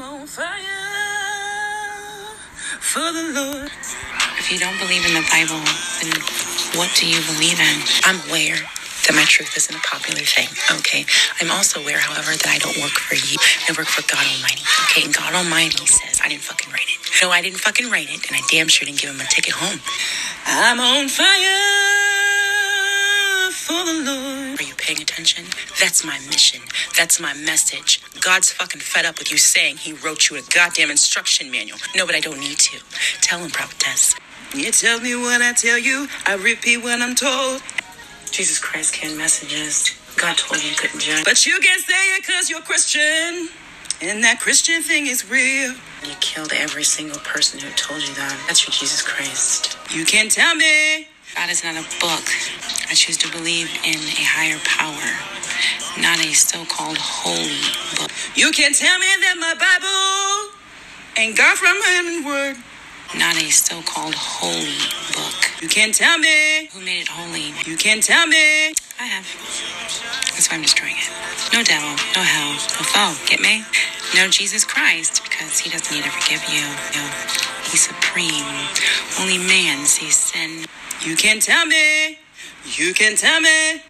on fire for the Lord. If you don't believe in the Bible, then what do you believe in? I'm aware that my truth isn't a popular thing, okay? I'm also aware, however, that I don't work for you. I work for God Almighty, okay? And God Almighty says I didn't fucking write it. No, I didn't fucking write it, and I damn sure didn't give him a ticket home. I'm on fire for the Lord. Are you paying attention? That's my mission. That's my message. God's fucking fed up with you saying he wrote you a goddamn instruction manual. No, but I don't need to. Tell him, prophetess. You tell me what I tell you, I repeat what I'm told. Jesus Christ canned messages. God told you you couldn't judge. But you can say it cause you're Christian. And that Christian thing is real. You killed every single person who told you that. That's your Jesus Christ. You can't tell me. God is not a book. I choose to believe in a higher power, not a so called holy book. You can tell me that my Bible ain't God from heaven word. Not a so called holy book. You can't tell me. Who made it holy? You can't tell me. I have. That's why I'm destroying it. No devil, no hell, no foe. Get me? No Jesus Christ, because he doesn't need to forgive you. No, he's supreme. Only man sees sin. You can tell me. You can tell me.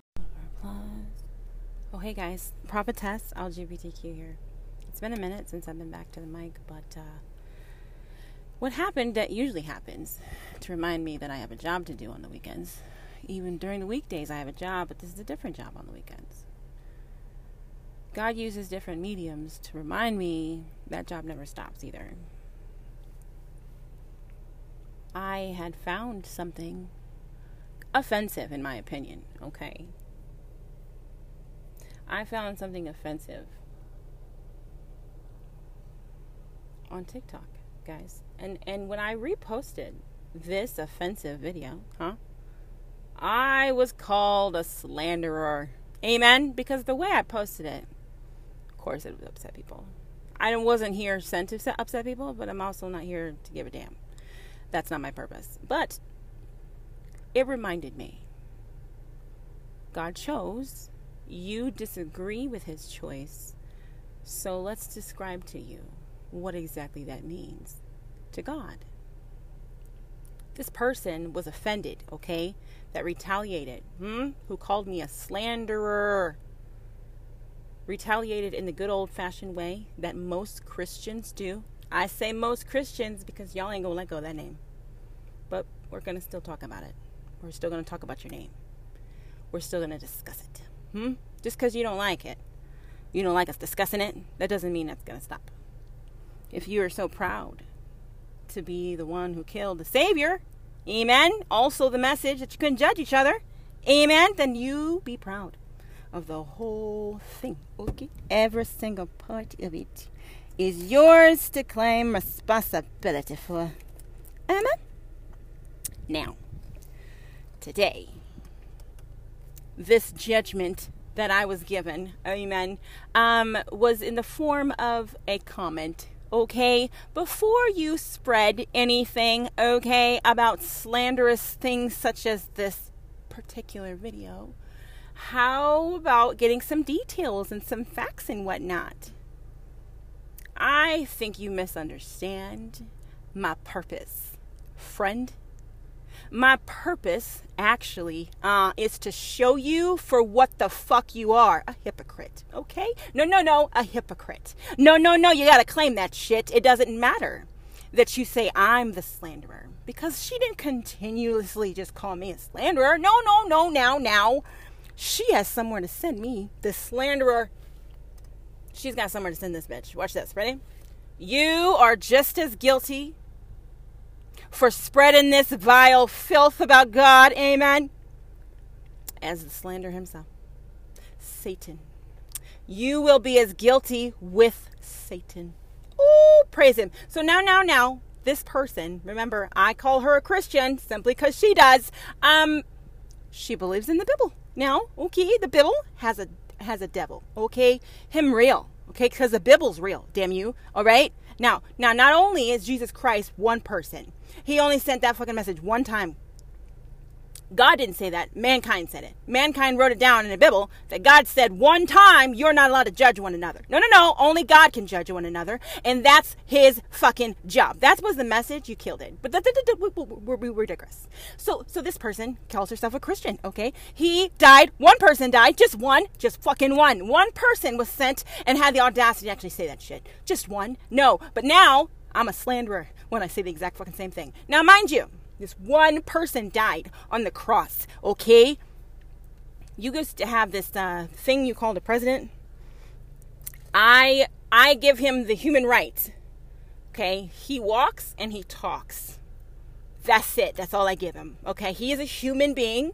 Oh, hey guys, Prophetess LGBTQ here. It's been a minute since I've been back to the mic, but uh, what happened that usually happens to remind me that I have a job to do on the weekends. Even during the weekdays, I have a job, but this is a different job on the weekends. God uses different mediums to remind me that job never stops either. I had found something offensive, in my opinion, okay? I found something offensive on TikTok, guys. And and when I reposted this offensive video, huh? I was called a slanderer. Amen. Because the way I posted it, of course, it would upset people. I wasn't here sent to upset people, but I'm also not here to give a damn. That's not my purpose. But it reminded me God chose, you disagree with his choice, so let's describe to you what exactly that means to God. This person was offended, okay? That retaliated, hmm? Who called me a slanderer. Retaliated in the good old fashioned way that most Christians do. I say most Christians because y'all ain't gonna let go of that name. But we're gonna still talk about it. We're still gonna talk about your name. We're still gonna discuss it. Hmm? Just because you don't like it, you don't like us discussing it, that doesn't mean that's gonna stop. If you are so proud to be the one who killed the Savior, amen, also the message that you couldn't judge each other, amen, then you be proud of the whole thing, okay? Every single part of it is yours to claim responsibility for. Amen? Now, today, this judgment that I was given, amen, um, was in the form of a comment okay? Before you spread anything, okay, about slanderous things such as this particular video, how about getting some details and some facts and whatnot? I think you misunderstand my purpose, friend. My purpose, actually, uh, is to show you for what the fuck you are a hypocrite, okay? No, no, no, a hypocrite. No, no, no, you gotta claim that shit. It doesn't matter that you say I'm the slanderer because she didn't continuously just call me a slanderer. No, no, no, now, now. She has somewhere to send me, the slanderer. She's got somewhere to send this bitch. Watch this. Ready? You are just as guilty for spreading this vile filth about God, amen, as the slander himself. Satan. You will be as guilty with Satan. Oh, praise him. So now, now, now, this person, remember, I call her a Christian simply because she does. Um, she believes in the Bible. Now, okay, the Bible has a has a devil. Okay, him real. Okay, because the Bible's real. Damn you. All right. Now, now, not only is Jesus Christ one person, he only sent that fucking message one time. God didn't say that. Mankind said it. Mankind wrote it down in the Bible that God said one time you're not allowed to judge one another. No, no, no. Only God can judge one another. And that's his fucking job. That was the message. You killed it. But we were digress. So, so this person calls herself a Christian, okay? He died. One person died. Just one. Just fucking one. One person was sent and had the audacity to actually say that shit. Just one. No. But now I'm a slanderer when I say the exact fucking same thing. Now, mind you, this one person died on the cross, okay? You used to have this uh, thing you call the president. I I give him the human rights. Okay? He walks and he talks. That's it. That's all I give him. Okay? He is a human being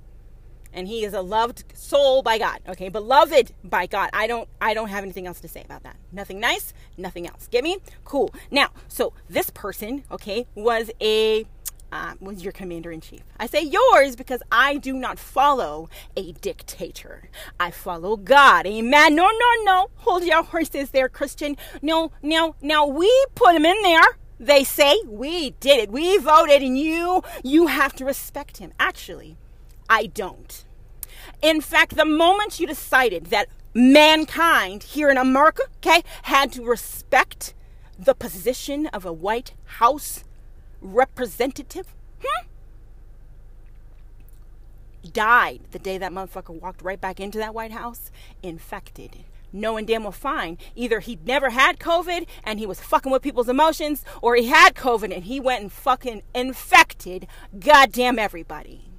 and he is a loved soul by God. Okay? Beloved by God. I don't I don't have anything else to say about that. Nothing nice, nothing else. Get me? Cool. Now, so this person, okay, was a uh, was your commander in chief. I say yours because I do not follow a dictator. I follow God. Amen. No, no, no. Hold your horses there, Christian. No, no, no. we put him in there. They say we did it. We voted, and you, you have to respect him. Actually, I don't. In fact, the moment you decided that mankind here in America, okay, had to respect the position of a White House representative? Hmm? Died the day that motherfucker walked right back into that White House, infected. Knowing damn well fine, either he'd never had COVID and he was fucking with people's emotions, or he had COVID and he went and fucking infected goddamn everybody.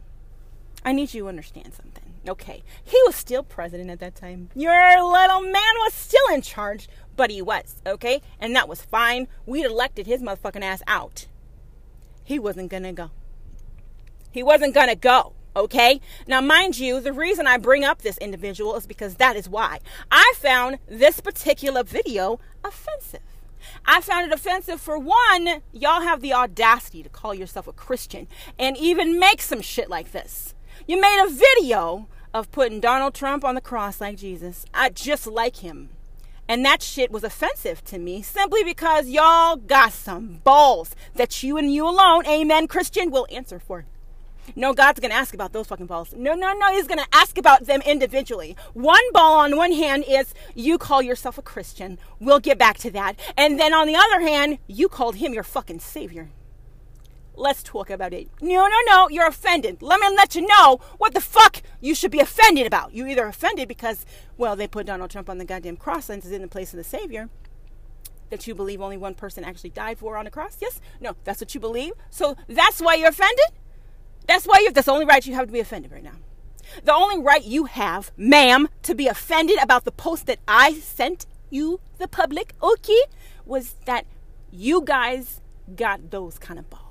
I need you to understand something. Okay, he was still president at that time. Your little man was still in charge, but he was, okay? And that was fine. We'd elected his motherfucking ass out he wasn't going to go. He wasn't going to go. Okay? Now, mind you, the reason I bring up this individual is because that is why I found this particular video offensive. I found it offensive for one, y'all have the audacity to call yourself a Christian and even make some shit like this. You made a video of putting Donald Trump on the cross like Jesus. I just like him. And that shit was offensive to me simply because y'all got some balls that you and you alone, amen, Christian, will answer for. No, God's going to ask about those fucking balls. No, no, no. He's going to ask about them individually. One ball on one hand is you call yourself a Christian. We'll get back to that. And then on the other hand, you called him your fucking savior. Let's talk about it. No, no, no, you're offended. Let me let you know what the fuck you should be offended about. You're either offended because, well, they put Donald Trump on the goddamn cross and is in the place of the Savior that you believe only one person actually died for on the cross? Yes? No, that's what you believe. So that's why you're offended? That's why you're, that's the only right you have to be offended right now. The only right you have, ma'am, to be offended about the post that I sent you, the public, okay, was that you guys got those kind of balls.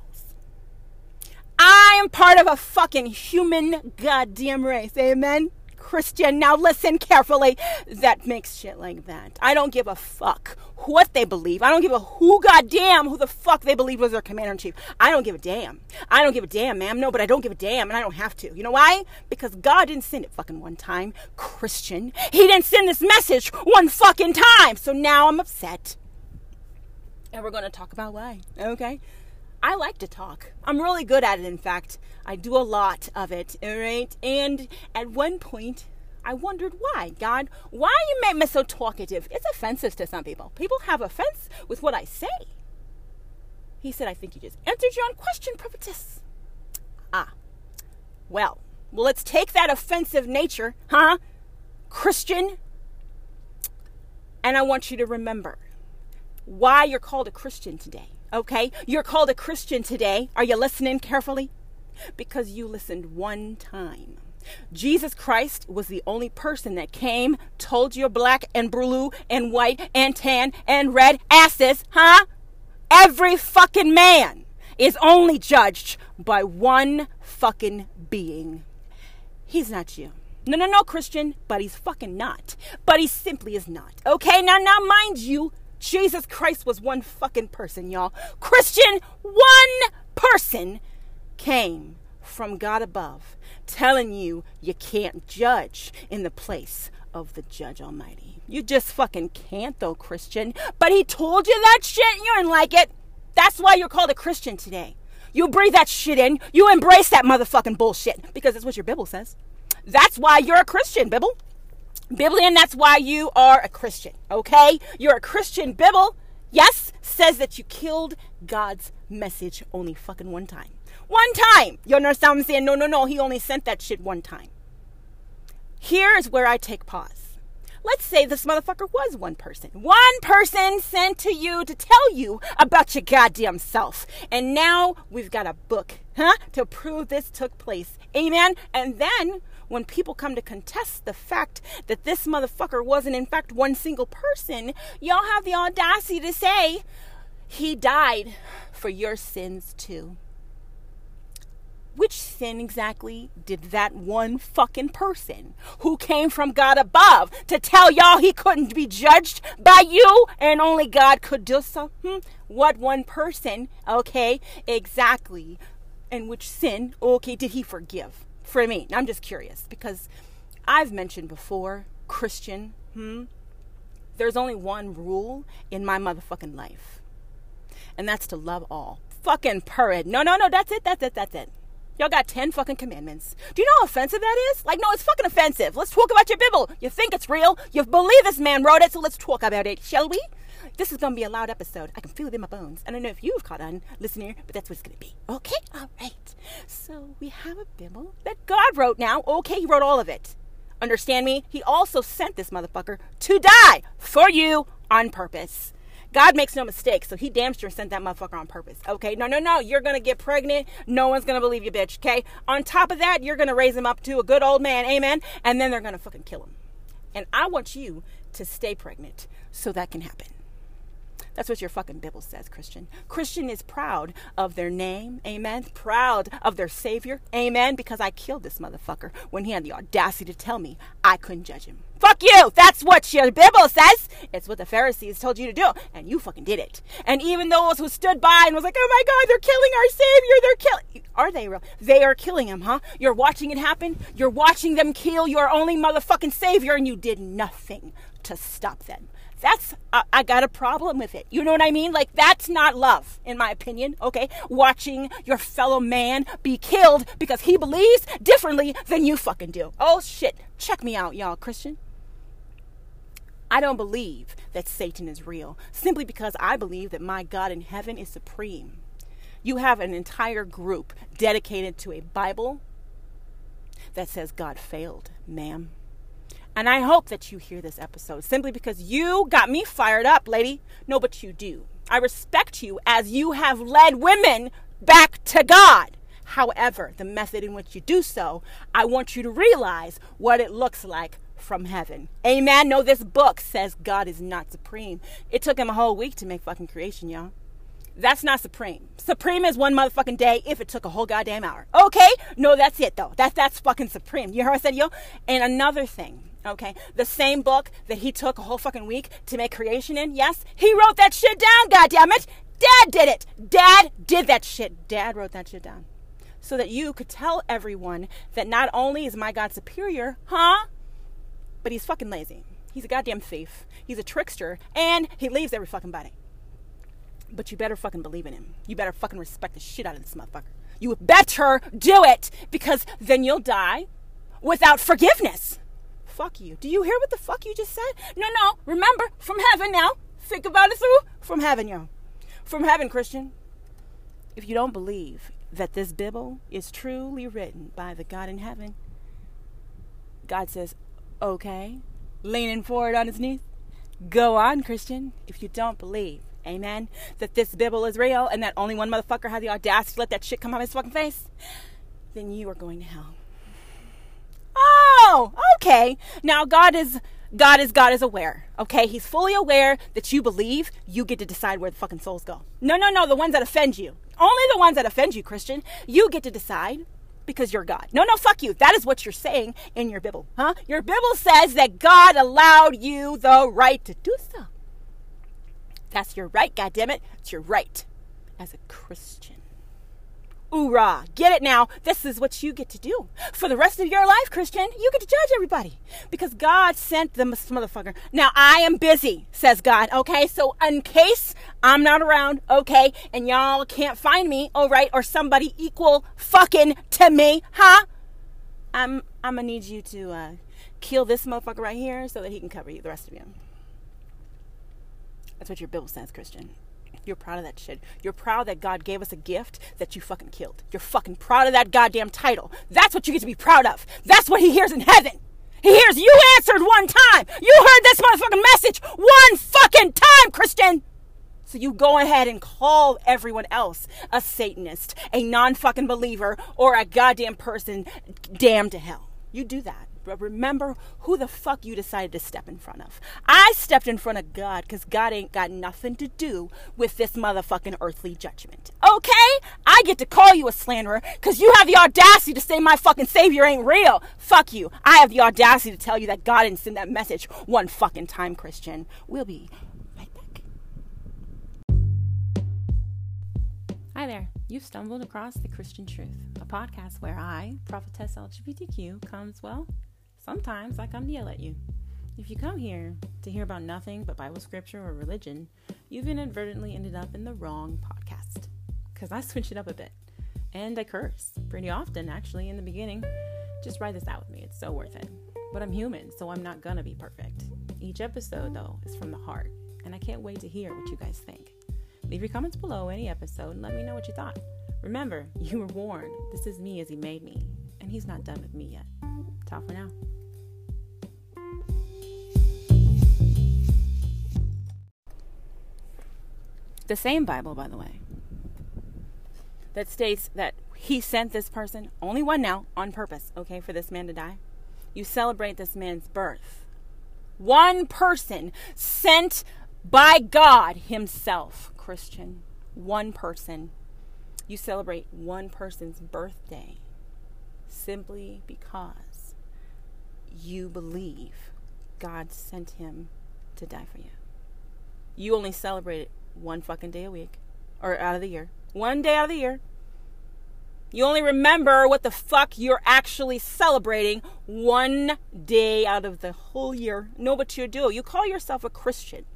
I am part of a fucking human goddamn race. Amen. Christian, now listen carefully. That makes shit like that. I don't give a fuck what they believe. I don't give a who goddamn who the fuck they believe was their commander in chief. I don't give a damn. I don't give a damn, ma'am. No, but I don't give a damn and I don't have to. You know why? Because God didn't send it fucking one time. Christian. He didn't send this message one fucking time. So now I'm upset. And we're going to talk about why. Okay? I like to talk. I'm really good at it, in fact. I do a lot of it, all right? And at one point, I wondered why. God, why you make me so talkative? It's offensive to some people. People have offense with what I say. He said, I think you just answered your own question, prophetess. Ah, well, well, let's take that offensive nature, huh? Christian. And I want you to remember why you're called a Christian today. Okay? You're called a Christian today. Are you listening carefully? Because you listened one time. Jesus Christ was the only person that came, told you black and blue and white and tan and red asses, huh? Every fucking man is only judged by one fucking being. He's not you. No, no, no, Christian, but he's fucking not. But he simply is not. Okay, now, now, mind you, Jesus Christ was one fucking person, y'all. Christian, one person came from God above telling you you can't judge in the place of the Judge Almighty. You just fucking can't, though, Christian. But he told you that shit and you didn't like it. That's why you're called a Christian today. You breathe that shit in. You embrace that motherfucking bullshit because that's what your Bible says. That's why you're a Christian, Bible. Biblian, that's why you are a Christian, okay? You're a Christian. Bible, yes, says that you killed God's message only fucking one time. One time. You understand what I'm saying? No, no, no. He only sent that shit one time. Here is where I take pause. Let's say this motherfucker was one person. One person sent to you to tell you about your goddamn self. And now we've got a book, huh, to prove this took place. Amen? And then when people come to contest the fact that this motherfucker wasn't, in fact, one single person, y'all have the audacity to say, he died for your sins too. Which sin exactly did that one fucking person who came from God above to tell y'all he couldn't be judged by you and only God could do so? Hmm? What one person, okay, exactly, and which sin, okay, did he forgive? For me, I'm just curious because I've mentioned before, Christian, hmm, there's only one rule in my motherfucking life, and that's to love all. Fucking purred. No, no, no, that's it, that's it, that's it. Y'all got 10 fucking commandments. Do you know how offensive that is? Like, no, it's fucking offensive. Let's talk about your Bible. You think it's real. You believe this man wrote it, so let's talk about it, shall we? This is going to be a loud episode. I can feel it in my bones. I don't know if you've caught on, listener, but that's what it's going to be. Okay? All right. So we have a Bible that God wrote now. Okay, he wrote all of it. Understand me? He also sent this motherfucker to die for you on purpose. God makes no mistakes, so he damn sure sent that motherfucker on purpose. Okay, no, no, no, you're gonna get pregnant. No one's gonna believe you, bitch. Okay. On top of that, you're gonna raise him up to a good old man, amen. And then they're gonna fucking kill him. And I want you to stay pregnant so that can happen. That's what your fucking Bible says, Christian. Christian is proud of their name, amen. Proud of their Savior, amen. Because I killed this motherfucker when he had the audacity to tell me I couldn't judge him. Fuck you! That's what your Bible says! It's what the Pharisees told you to do, and you fucking did it. And even those who stood by and was like, oh my god, they're killing our Savior, they're killing. Are they real? They are killing him, huh? You're watching it happen? You're watching them kill your only motherfucking Savior, and you did nothing to stop them that's uh, I got a problem with it. You know what I mean? Like that's not love in my opinion, okay? Watching your fellow man be killed because he believes differently than you fucking do. Oh shit. Check me out, y'all, Christian. I don't believe that Satan is real simply because I believe that my God in heaven is supreme. You have an entire group dedicated to a Bible that says God failed, ma'am. And I hope that you hear this episode simply because you got me fired up, lady. No, but you do. I respect you as you have led women back to God. However, the method in which you do so, I want you to realize what it looks like from heaven. Amen. No, this book says God is not supreme. It took him a whole week to make fucking creation, y'all. That's not supreme. Supreme is one motherfucking day if it took a whole goddamn hour. Okay? No, that's it though. That's that's fucking supreme. You heard what I said, yo? And another thing, Okay. The same book that he took a whole fucking week to make creation in. Yes, he wrote that shit down, God damn it! Dad did it. Dad did that shit. Dad wrote that shit down. So that you could tell everyone that not only is my God superior, huh? But he's fucking lazy. He's a goddamn thief. He's a trickster. And he leaves every fucking body. But you better fucking believe in him. You better fucking respect the shit out of this motherfucker. You better do it because then you'll die without forgiveness fuck you. Do you hear what the fuck you just said? No, no. Remember, from heaven now. Think about it through. From heaven, yo. From heaven, Christian. If you don't believe that this Bible is truly written by the God in heaven, God says, okay, leaning forward on his knees. Go on, Christian. If you don't believe, amen, that this Bible is real and that only one motherfucker had the audacity to let that shit come out of his fucking face, then you are going to hell. Oh, okay. Now God is God is God is aware. Okay, He's fully aware that you believe. You get to decide where the fucking souls go. No, no, no. The ones that offend you. Only the ones that offend you, Christian. You get to decide because you're God. No, no, fuck you. That is what you're saying in your Bible, huh? Your Bible says that God allowed you the right to do so. That's your right, God damn it. It's your right as a Christian. Oorah. Get it now. This is what you get to do. For the rest of your life, Christian, you get to judge everybody. Because God sent the motherfucker. Now, I am busy, says God, okay? So, in case I'm not around, okay, and y'all can't find me, all right, or somebody equal fucking to me, huh? I'm, I'm gonna need you to uh, kill this motherfucker right here so that he can cover you, the rest of you. That's what your Bible says, Christian. You're proud of that shit. You're proud that God gave us a gift that you fucking killed. You're fucking proud of that goddamn title. That's what you get to be proud of. That's what he hears in heaven. He hears you answered one time. You heard this motherfucking message one fucking time, Christian. So you go ahead and call everyone else a Satanist, a non fucking believer, or a goddamn person damned to hell. You do that. But remember who the fuck you decided to step in front of. I stepped in front of God because God ain't got nothing to do with this motherfucking earthly judgment. Okay? I get to call you a slanderer because you have the audacity to say my fucking savior ain't real. Fuck you. I have the audacity to tell you that God didn't send that message one fucking time, Christian. We'll be right back. Hi there. You've stumbled across The Christian Truth, a podcast where I, prophetess LGBTQ, comes, well, Sometimes I come to yell at you. If you come here to hear about nothing but Bible scripture or religion, you've inadvertently ended up in the wrong podcast. Because I switch it up a bit. And I curse pretty often, actually, in the beginning. Just write this out with me, it's so worth it. But I'm human, so I'm not gonna be perfect. Each episode, though, is from the heart, and I can't wait to hear what you guys think. Leave your comments below any episode and let me know what you thought. Remember, you were warned. This is me as he made me, and he's not done with me yet. Ta for now. The same Bible, by the way, that states that he sent this person, only one now, on purpose, okay, for this man to die. You celebrate this man's birth. One person sent by God Himself, Christian. One person. You celebrate one person's birthday simply because you believe God sent him to die for you. You only celebrate it one fucking day a week or out of the year. One day out of the year. You only remember what the fuck you're actually celebrating one day out of the whole year. Know what you do. You call yourself a Christian.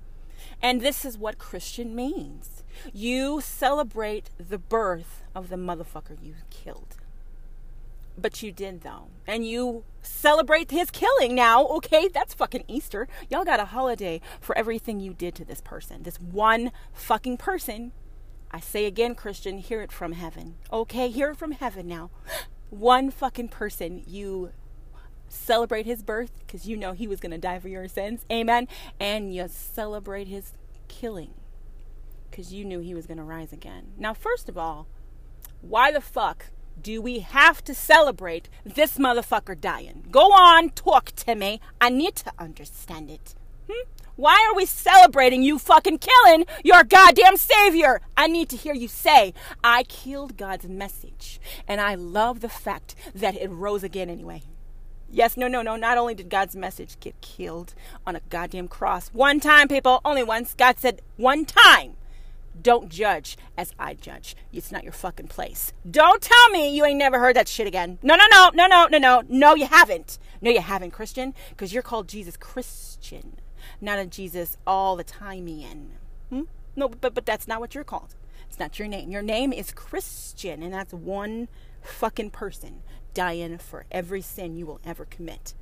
And this is what Christian means. You celebrate the birth of the motherfucker you killed. But you did though. And you celebrate his killing now. Okay, that's fucking Easter. Y'all got a holiday for everything you did to this person. This one fucking person. I say again, Christian, hear it from heaven. Okay, hear it from heaven now. One fucking person you celebrate his birth because you know he was going to die for your sins. Amen. And you celebrate his killing because you knew he was going to rise again. Now, first of all, why the fuck do we have to celebrate this motherfucker dying? Go on, talk to me. I need to understand it. Hmm? Why are we celebrating you fucking killing your goddamn savior? I need to hear you say, I killed God's message. And I love the fact that it rose again anyway. Yes, no, no, no. Not only did God's message get killed on a goddamn cross one time, people, only once. God said one time. Don't judge as I judge. It's not your fucking place. Don't tell me you ain't never heard that shit again. No, no, no, no, no, no, no. No, you haven't. No, you haven't, Christian, because you're called Jesus Christian, not a Jesus all the time in. Hmm? No, but but that's not what you're called. It's not your name. Your name is Christian, and that's one fucking person dying for every sin you will ever commit.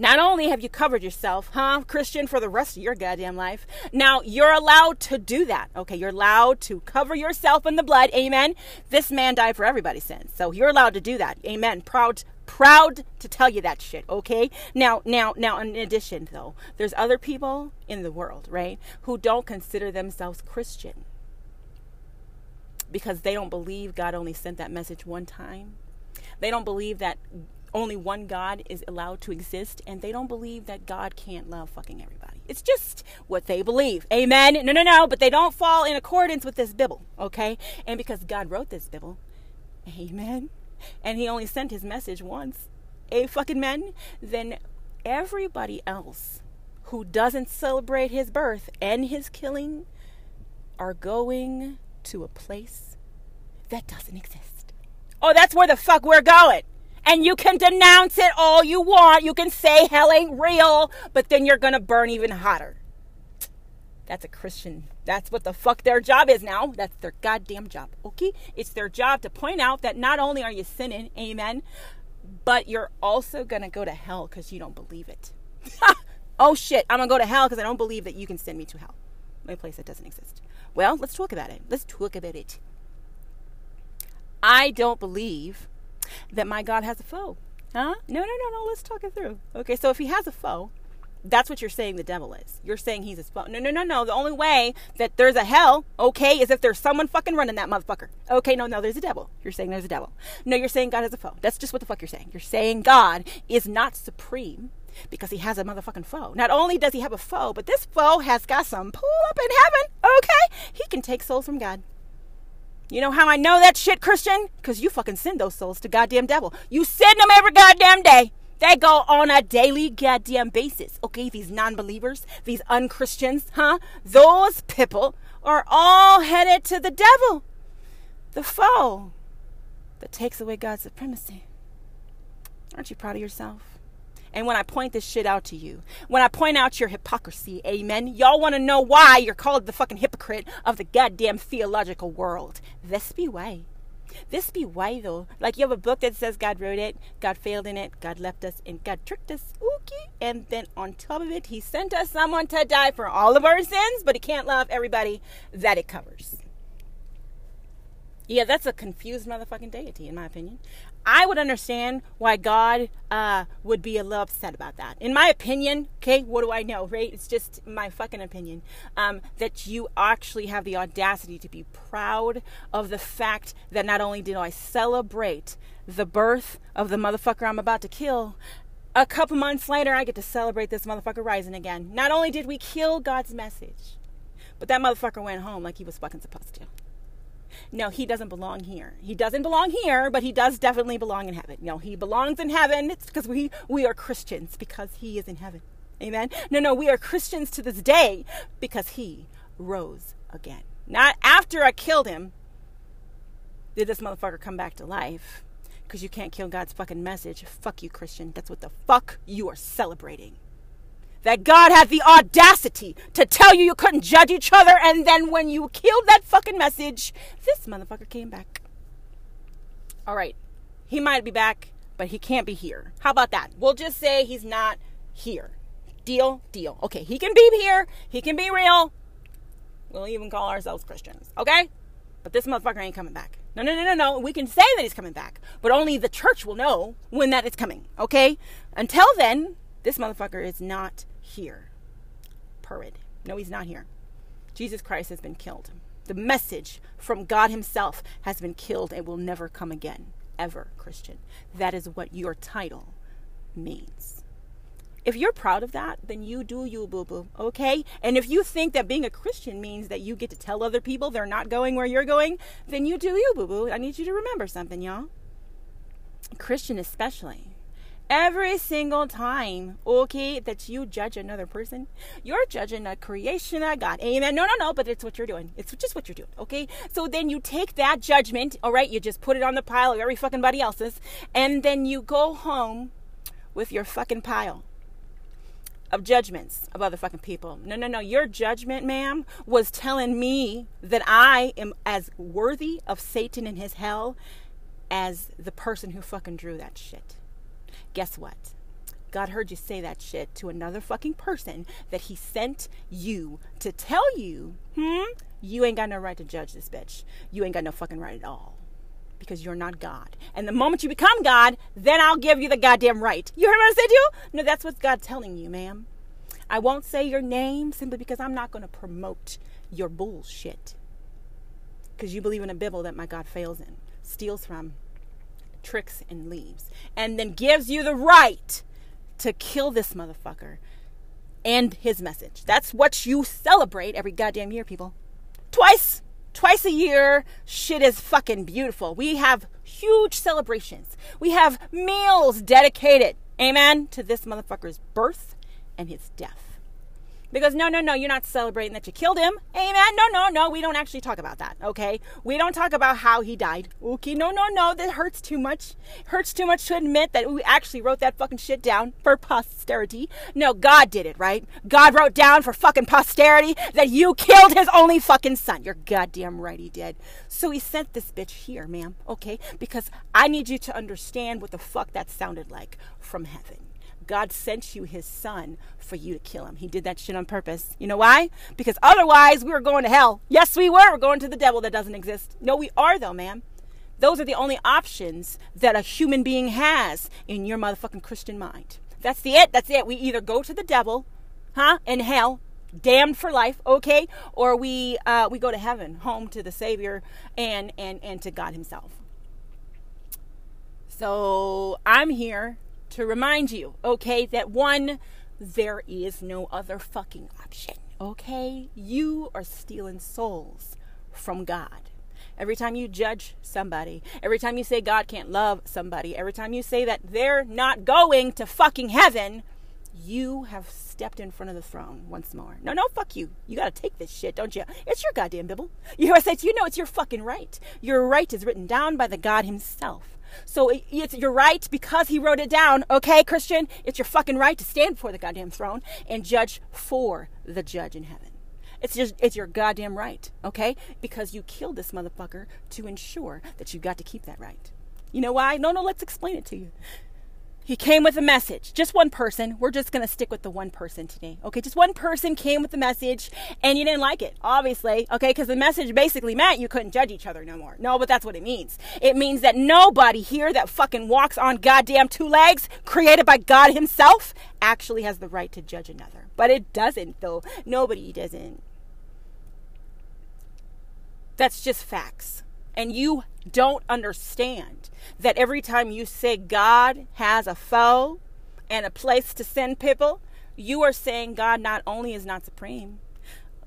Not only have you covered yourself, huh, Christian, for the rest of your goddamn life, now you're allowed to do that. Okay, you're allowed to cover yourself in the blood. Amen. This man died for everybody's sins. So you're allowed to do that. Amen. Proud proud to tell you that shit, okay? Now, now, now, in addition, though, there's other people in the world, right, who don't consider themselves Christian because they don't believe God only sent that message one time. They don't believe that only one God is allowed to exist, and they don't believe that God can't love fucking everybody. It's just what they believe. Amen. No, no, no, but they don't fall in accordance with this Bible, okay? And because God wrote this Bible, amen, and He only sent His message once, a fucking man, then everybody else who doesn't celebrate His birth and His killing are going to a place that doesn't exist. Oh, that's where the fuck we're going. And you can denounce it all you want. You can say hell ain't real, but then you're going to burn even hotter. That's a Christian. That's what the fuck their job is now. That's their goddamn job. Okay? It's their job to point out that not only are you sinning, amen, but you're also going to go to hell because you don't believe it. oh shit, I'm going to go to hell because I don't believe that you can send me to hell. A place that doesn't exist. Well, let's talk about it. Let's talk about it. I don't believe that my God has a foe. Huh? No, no, no, no. Let's talk it through. Okay, so if he has a foe, that's what you're saying the devil is. You're saying he's a foe. No, no, no, no. The only way that there's a hell, okay, is if there's someone fucking running that motherfucker. Okay, no, no, there's a devil. You're saying there's a devil. No, you're saying God has a foe. That's just what the fuck you're saying. You're saying God is not supreme because he has a motherfucking foe. Not only does he have a foe, but this foe has got some pull up in heaven. Okay, he can take souls from God. You know how I know that shit, Christian? Because you fucking send those souls to goddamn devil. You send them every goddamn day. They go on a daily goddamn basis. Okay, these non believers, these unchristians, huh? Those people are all headed to the devil, the foe that takes away God's supremacy. Aren't you proud of yourself? And when I point this shit out to you, when I point out your hypocrisy, amen, y'all want to know why you're called the fucking hypocrite of the goddamn theological world. This be why. This be why though. Like you have a book that says God wrote it, God failed in it, God left us, and God tricked us. Okay. And then on top of it, He sent us someone to die for all of our sins, but He can't love everybody that it covers. Yeah, that's a confused motherfucking deity, in my opinion. I would understand why God uh, would be a little upset about that. In my opinion, okay, what do I know, right? It's just my fucking opinion. Um, that you actually have the audacity to be proud of the fact that not only did I celebrate the birth of the motherfucker I'm about to kill, a couple months later, I get to celebrate this motherfucker rising again. Not only did we kill God's message, but that motherfucker went home like he was fucking supposed to no, he doesn't belong here. He doesn't belong here, but he does definitely belong in heaven. No, he belongs in heaven. It's because we, we are Christians because he is in heaven. Amen. No, no, we are Christians to this day because he rose again. Not after I killed him did this motherfucker come back to life because you can't kill God's fucking message. Fuck you, Christian. That's what the fuck you are celebrating that God had the audacity to tell you you couldn't judge each other, and then when you killed that fucking message, this motherfucker came back. All right, he might be back, but he can't be here. How about that? We'll just say he's not here. Deal, deal. Okay, he can be here, he can be real. We'll even call ourselves Christians, okay? But this motherfucker ain't coming back. No, no, no, no, no. We can say that he's coming back, but only the church will know when that is coming, okay? Until then, this motherfucker is not here. Purrid. No, he's not here. Jesus Christ has been killed. The message from God Himself has been killed and will never come again. Ever, Christian. That is what your title means. If you're proud of that, then you do you, boo boo, okay? And if you think that being a Christian means that you get to tell other people they're not going where you're going, then you do you, boo boo. I need you to remember something, y'all. Christian, especially, every single time, okay, that you judge another person, you're judging a creation of God. Amen. No, no, no, but it's what you're doing. It's just what you're doing, okay? So then you take that judgment, all right, you just put it on the pile of every fucking body else's, and then you go home with your fucking pile of judgments of other fucking people. No, no, no. Your judgment, ma'am, was telling me that I am as worthy of Satan and his hell as the person who fucking drew that shit. Guess what? God heard you say that shit to another fucking person that he sent you to tell you, hmm, you ain't got no right to judge this bitch. You ain't got no fucking right at all. Because you're not God. And the moment you become God, then I'll give you the goddamn right. You heard what I said to you? No, that's what God's telling you, ma'am. I won't say your name simply because I'm not going to promote your bullshit. Because you believe in a Bible that my God fails in, steals from, tricks and leaves, and then gives you the right to kill this motherfucker and his message. That's what you celebrate every goddamn year, people. Twice, twice a year, shit is fucking beautiful. We have huge celebrations. We have meals dedicated, amen, to this motherfucker's birth and his death. Because no, no, no, you're not celebrating that you killed him. Amen. No, no, no, we don't actually talk about that. Okay. We don't talk about how he died. Okay. No, no, no. That hurts too much. Hurts too much to admit that we actually wrote that fucking shit down for posterity. No, God did it, right? God wrote down for fucking posterity that you killed his only fucking son. You're goddamn right he did. So he sent this bitch here, ma'am. Okay. Because I need you to understand what the fuck that sounded like from heaven. God sent you his son for you to kill him. He did that shit on purpose. You know why? Because otherwise we were going to hell. Yes, we were. We're going to the devil that doesn't exist. No, we are though, ma'am. Those are the only options that a human being has in your motherfucking Christian mind. That's the it. That's it. We either go to the devil, huh, in hell, damned for life, okay, or we uh, we go to heaven, home to the Savior and and and to God Himself. So I'm here to remind you, okay, that one, there is no other fucking option, okay? You are stealing souls from God. Every time you judge somebody, every time you say God can't love somebody, every time you say that they're not going to fucking heaven, you have stepped in front of the throne once more. No, no, fuck you. You got to take this shit, don't you? It's your goddamn Bible. You know, you know it's your fucking right. Your right is written down by the God Himself. So it's your right because he wrote it down. Okay, Christian, it's your fucking right to stand before the goddamn throne and judge for the judge in heaven. It's just it's your goddamn right, okay? Because you killed this motherfucker to ensure that you got to keep that right. You know why? No, no, let's explain it to you. He came with a message. Just one person. We're just going to stick with the one person today. Okay, just one person came with the message and you didn't like it, obviously. Okay, because the message basically meant you couldn't judge each other no more. No, but that's what it means. It means that nobody here that fucking walks on goddamn two legs, created by God Himself, actually has the right to judge another. But it doesn't, though. Nobody doesn't. That's just facts. And you don't understand that every time you say God has a foe and a place to send people, you are saying God not only is not supreme,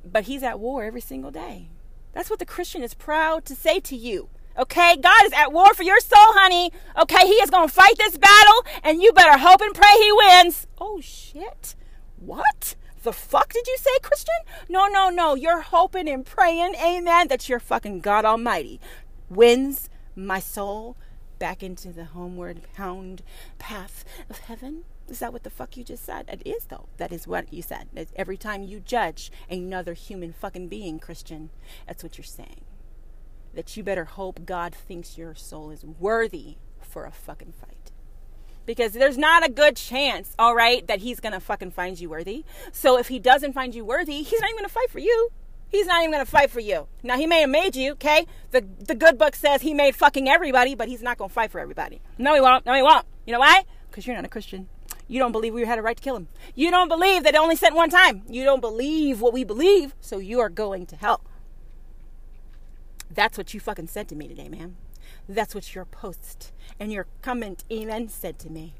but he's at war every single day. That's what the Christian is proud to say to you. Okay, God is at war for your soul, honey. Okay, He is going to fight this battle, and you better hope and pray He wins. Oh, shit. What? The fuck did you say, Christian? No, no, no. You're hoping and praying, amen, that your fucking God Almighty wins my soul back into the homeward hound path of heaven? Is that what the fuck you just said? It is, though. That is what you said. Every time you judge another human fucking being, Christian, that's what you're saying. That you better hope God thinks your soul is worthy for a fucking fight. Because there's not a good chance, all right, that he's gonna fucking find you worthy. So if he doesn't find you worthy, he's not even gonna fight for you. He's not even going to fight for you. Now, he may have made you, okay? The, the good book says he made fucking everybody, but he's not going to fight for everybody. No, he won't. No, he won't. You know why? Because you're not a Christian. You don't believe we had a right to kill him. You don't believe that it only sent one time. You don't believe what we believe, so you are going to hell. That's what you fucking said to me today, man. That's what your post and your comment even said to me.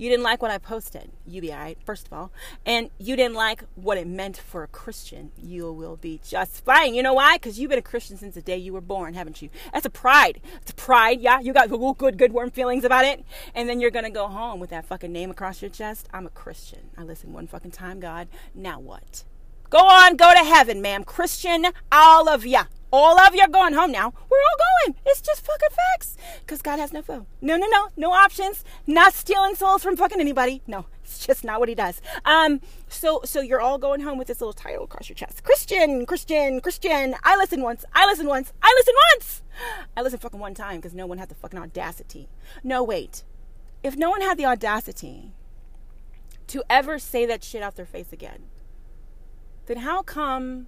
You didn't like what I posted. Alright, first of all. And you didn't like what it meant for a Christian. You will be just fine. You know why? Because you've been a Christian since the day you were born, haven't you? That's a pride. It's a pride, yeah. You got good, good, warm feelings about it. And then you're going to go home with that fucking name across your chest. I'm a Christian. I listen one fucking time, God. Now what? Go on, go to heaven, ma'am. Christian, all of ya. All of you are going home now. We're all going. It's just fucking facts. Because God has no foe. No, no, no. No options. Not stealing souls from fucking anybody. No, it's just not what he does. Um, so so you're all going home with this little title across your chest. Christian, Christian, Christian. I listened once. I listened once. I listened once. I listened fucking one time because no one had the fucking audacity. No, wait. If no one had the audacity to ever say that shit out their face again, then how come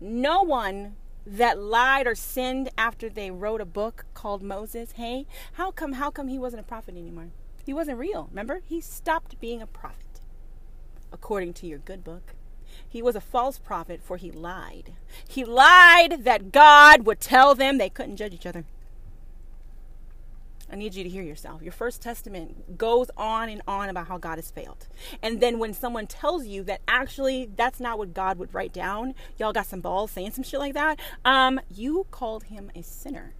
no one that lied or sinned after they wrote a book called Moses, hey, how come how come he wasn't a prophet anymore? He wasn't real. Remember? He stopped being a prophet. According to your good book. He was a false prophet for he lied. He lied that God would tell them they couldn't judge each other. I need you to hear yourself. Your first testament goes on and on about how God has failed. And then when someone tells you that actually that's not what God would write down, y'all got some balls saying some shit like that, um, you called him a sinner.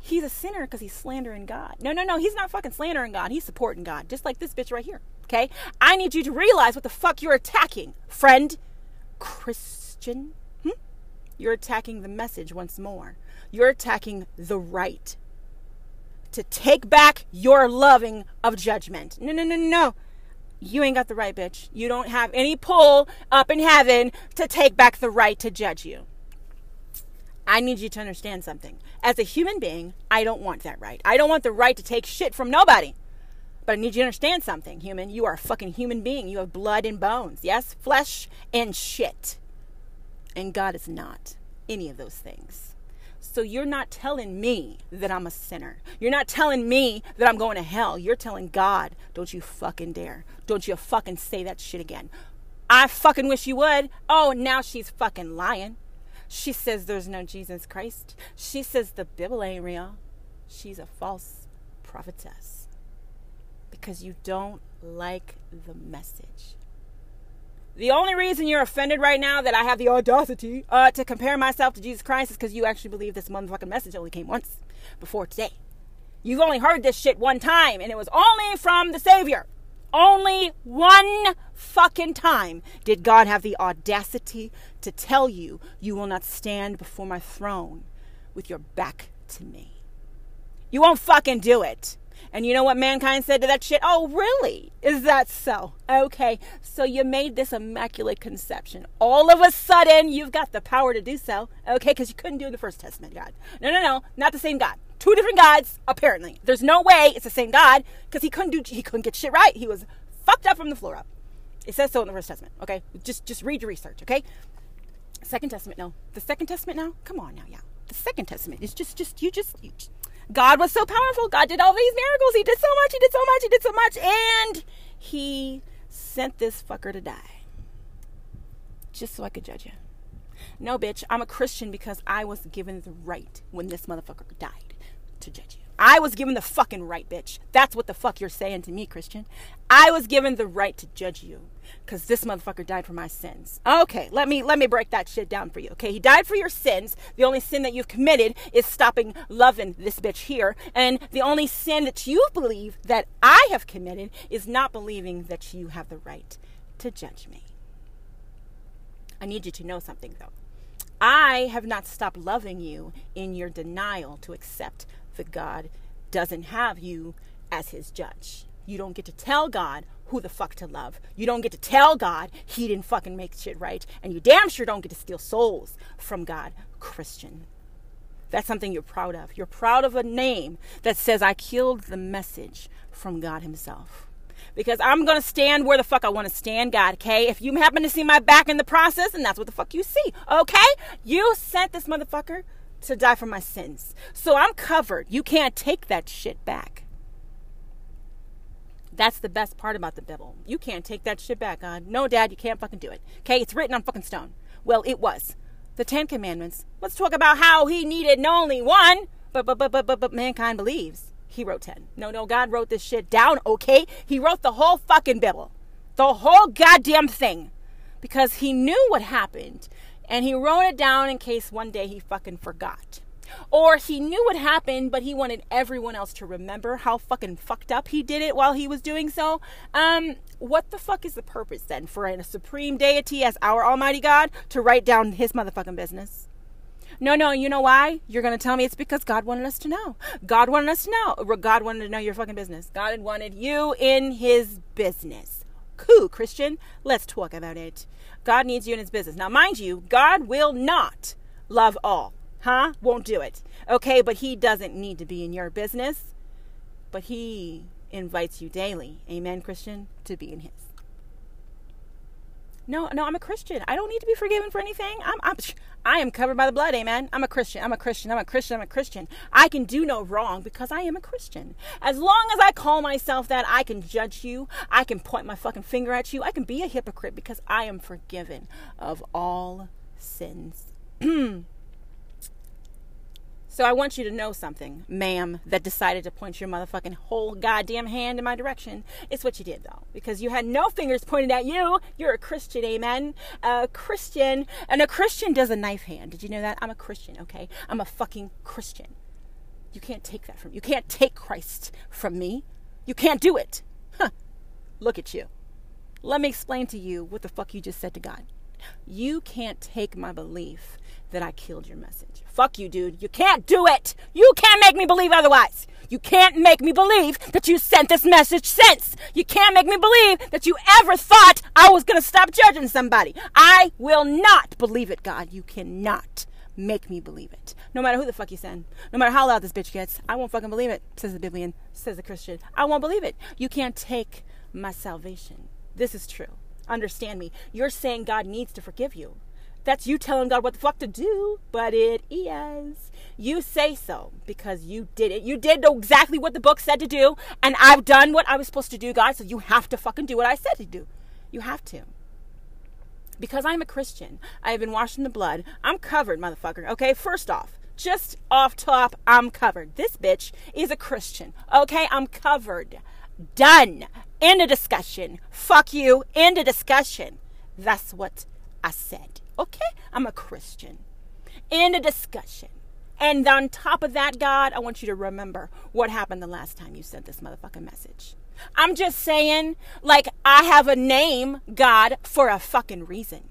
he's a sinner because he's slandering God. No, no, no, he's not fucking slandering God. He's supporting God, just like this bitch right here. Okay? I need you to realize what the fuck you're attacking, friend. Christian. Hmm? You're attacking the message once more. You're attacking the right to take back your loving of judgment. No, no, no, no. You ain't got the right, bitch. You don't have any pull up in heaven to take back the right to judge you. I need you to understand something. As a human being, I don't want that right. I don't want the right to take shit from nobody. But I need you to understand something, human. You are a fucking human being. You have blood and bones. Yes? Flesh and shit. And God is not any of those things. So you're not telling me that I'm a sinner. You're not telling me that I'm going to hell. You're telling God, don't you fucking dare. Don't you fucking say that shit again. I fucking wish you would. Oh, now she's fucking lying. She says there's no Jesus Christ. She says the Bible ain't real. She's a false prophetess because you don't like the message. The only reason you're offended right now that I have the audacity uh, to compare myself to Jesus Christ is because you actually believe this motherfucking message only came once before today. You've only heard this shit one time, and it was only from the Savior. Only one fucking time did God have the audacity to tell you, you will not stand before my throne with your back to me. You won't fucking do it. And you know what mankind said to that shit? Oh, really? Is that so? Okay, so you made this immaculate conception. All of a sudden, you've got the power to do so. Okay, because you couldn't do it in the First Testament, God. No, no, no, not the same God. Two different gods, apparently. There's no way it's the same God because he couldn't do. He couldn't get shit right. He was fucked up from the floor up. It says so in the First Testament. Okay, just just read your research. Okay. Second Testament, no. The Second Testament, now. Come on now, yeah. The Second Testament is just just you just. You just God was so powerful. God did all these miracles. He did so much. He did so much. He did so much. And he sent this fucker to die. Just so I could judge you. No, bitch. I'm a Christian because I was given the right when this motherfucker died to judge you. I was given the fucking right, bitch. That's what the fuck you're saying to me, Christian. I was given the right to judge you because this motherfucker died for my sins. Okay, let me let me break that shit down for you. Okay, he died for your sins. The only sin that you've committed is stopping loving this bitch here, and the only sin that you believe that I have committed is not believing that you have the right to judge me. I need you to know something though. I have not stopped loving you in your denial to accept that God doesn't have you as his judge. You don't get to tell God who the fuck to love. You don't get to tell God he didn't fucking make shit right. And you damn sure don't get to steal souls from God, Christian. That's something you're proud of. You're proud of a name that says, I killed the message from God Himself. Because I'm going to stand where the fuck I want to stand, God, okay? If you happen to see my back in the process, and that's what the fuck you see, okay? You sent this motherfucker to die for my sins. So I'm covered. You can't take that shit back. That's the best part about the Bible. You can't take that shit back, God. No, Dad, you can't fucking do it. Okay, it's written on fucking stone. Well, it was. The Ten Commandments. Let's talk about how he needed only one, but but but but but, but mankind believes he wrote ten. No, no, God wrote this shit down, okay? He wrote the whole fucking Bible. The whole goddamn thing. Because he knew what happened and he wrote it down in case one day he fucking forgot. Or he knew what happened, but he wanted everyone else to remember how fucking fucked up he did it while he was doing so. Um, what the fuck is the purpose then for a supreme deity as our Almighty God to write down his motherfucking business? No, no, you know why? You're going to tell me it's because God wanted us to know. God wanted us to know. God wanted to know your fucking business. God wanted you in his business. Cool, Christian. Let's talk about it. God needs you in his business. Now, mind you, God will not love all. Huh? Won't do it. Okay, but he doesn't need to be in your business. But he invites you daily. Amen, Christian, to be in his. No, no, I'm a Christian. I don't need to be forgiven for anything. I'm, I'm, I am covered by the blood. Amen. I'm a Christian. I'm a Christian. I'm a Christian. I'm a Christian. I can do no wrong because I am a Christian. As long as I call myself that, I can judge you. I can point my fucking finger at you. I can be a hypocrite because I am forgiven of all sins. So I want you to know something, ma'am, that decided to point your motherfucking whole goddamn hand in my direction. It's what you did, though, because you had no fingers pointed at you. You're a Christian, amen? A Christian, and a Christian does a knife hand. Did you know that? I'm a Christian, okay? I'm a fucking Christian. You can't take that from me. you can't take Christ from me. You can't do it. Huh. Look at you. Let me explain to you what the fuck you just said to God. You can't take my belief that I killed your message. Fuck you, dude. You can't do it. You can't make me believe otherwise. You can't make me believe that you sent this message since. You can't make me believe that you ever thought I was going to stop judging somebody. I will not believe it, God. You cannot make me believe it. No matter who the fuck you send, no matter how loud this bitch gets, I won't fucking believe it, says the Biblian, says the Christian. I won't believe it. You can't take my salvation. This is true. Understand me. You're saying God needs to forgive you. That's you telling God what the fuck to do, but it is. You say so because you did it. You did exactly what the book said to do, and I've done what I was supposed to do, God, so you have to fucking do what I said to do. You have to. Because I'm a Christian, I have been washed in the blood. I'm covered, motherfucker. Okay, first off, just off top, I'm covered. This bitch is a Christian. Okay, I'm covered. Done. End of discussion. Fuck you. End of discussion. That's what I said. Okay? I'm a Christian. End of discussion. And on top of that, God, I want you to remember what happened the last time you sent this motherfucking message. I'm just saying, like, I have a name, God, for a fucking reason.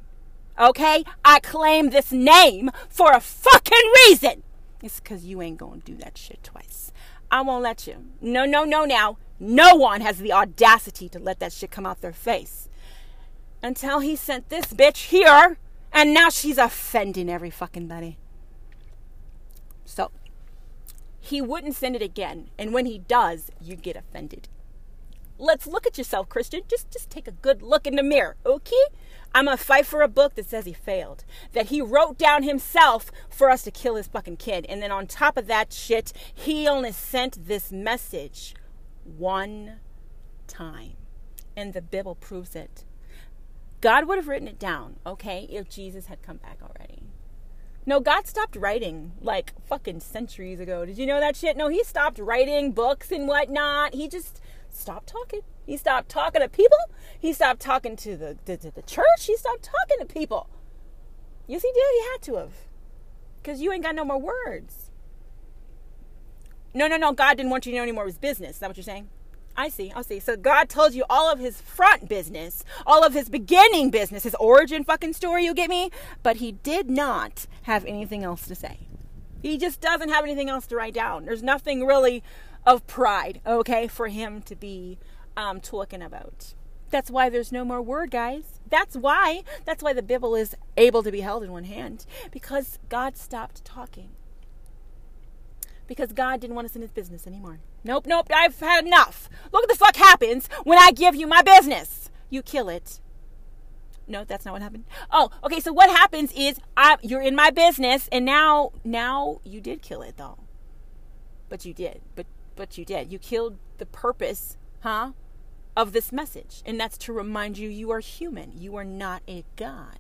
Okay? I claim this name for a fucking reason. It's because you ain't gonna do that shit twice. I won't let you. No, no, no, now. No one has the audacity to let that shit come out their face. Until he sent this bitch here, and now she's offending every fucking buddy. So, he wouldn't send it again, and when he does, you get offended. Let's look at yourself, Christian. Just just take a good look in the mirror, okay? I'm gonna fight for a book that says he failed. That he wrote down himself for us to kill his fucking kid. And then on top of that shit, he only sent this message one time. And the Bible proves it. God would have written it down, okay, if Jesus had come back already. No, God stopped writing like fucking centuries ago. Did you know that shit? No, he stopped writing books and whatnot. He just stopped talking. He stopped talking to people. He stopped talking to the, the, to the church. He stopped talking to people. Yes, he did. He had to have. Because you ain't got no more words. No, no, no. God didn't want you to know any more of his business. Is that what you're saying? I see. I see. So God told you all of his front business, all of his beginning business, his origin fucking story, you get me? But he did not have anything else to say. He just doesn't have anything else to write down. There's nothing really of pride, okay, for him to be um, talking about. That's why there's no more word, guys. That's why. That's why the Bible is able to be held in one hand because God stopped talking because God didn't want us in his business anymore. Nope, nope, I've had enough. Look what the fuck happens when I give you my business. You kill it. No, that's not what happened. Oh, okay. So what happens is I, you're in my business, and now, now you did kill it though. But you did. But but you did. You killed the purpose, huh, of this message, and that's to remind you you are human. You are not a god.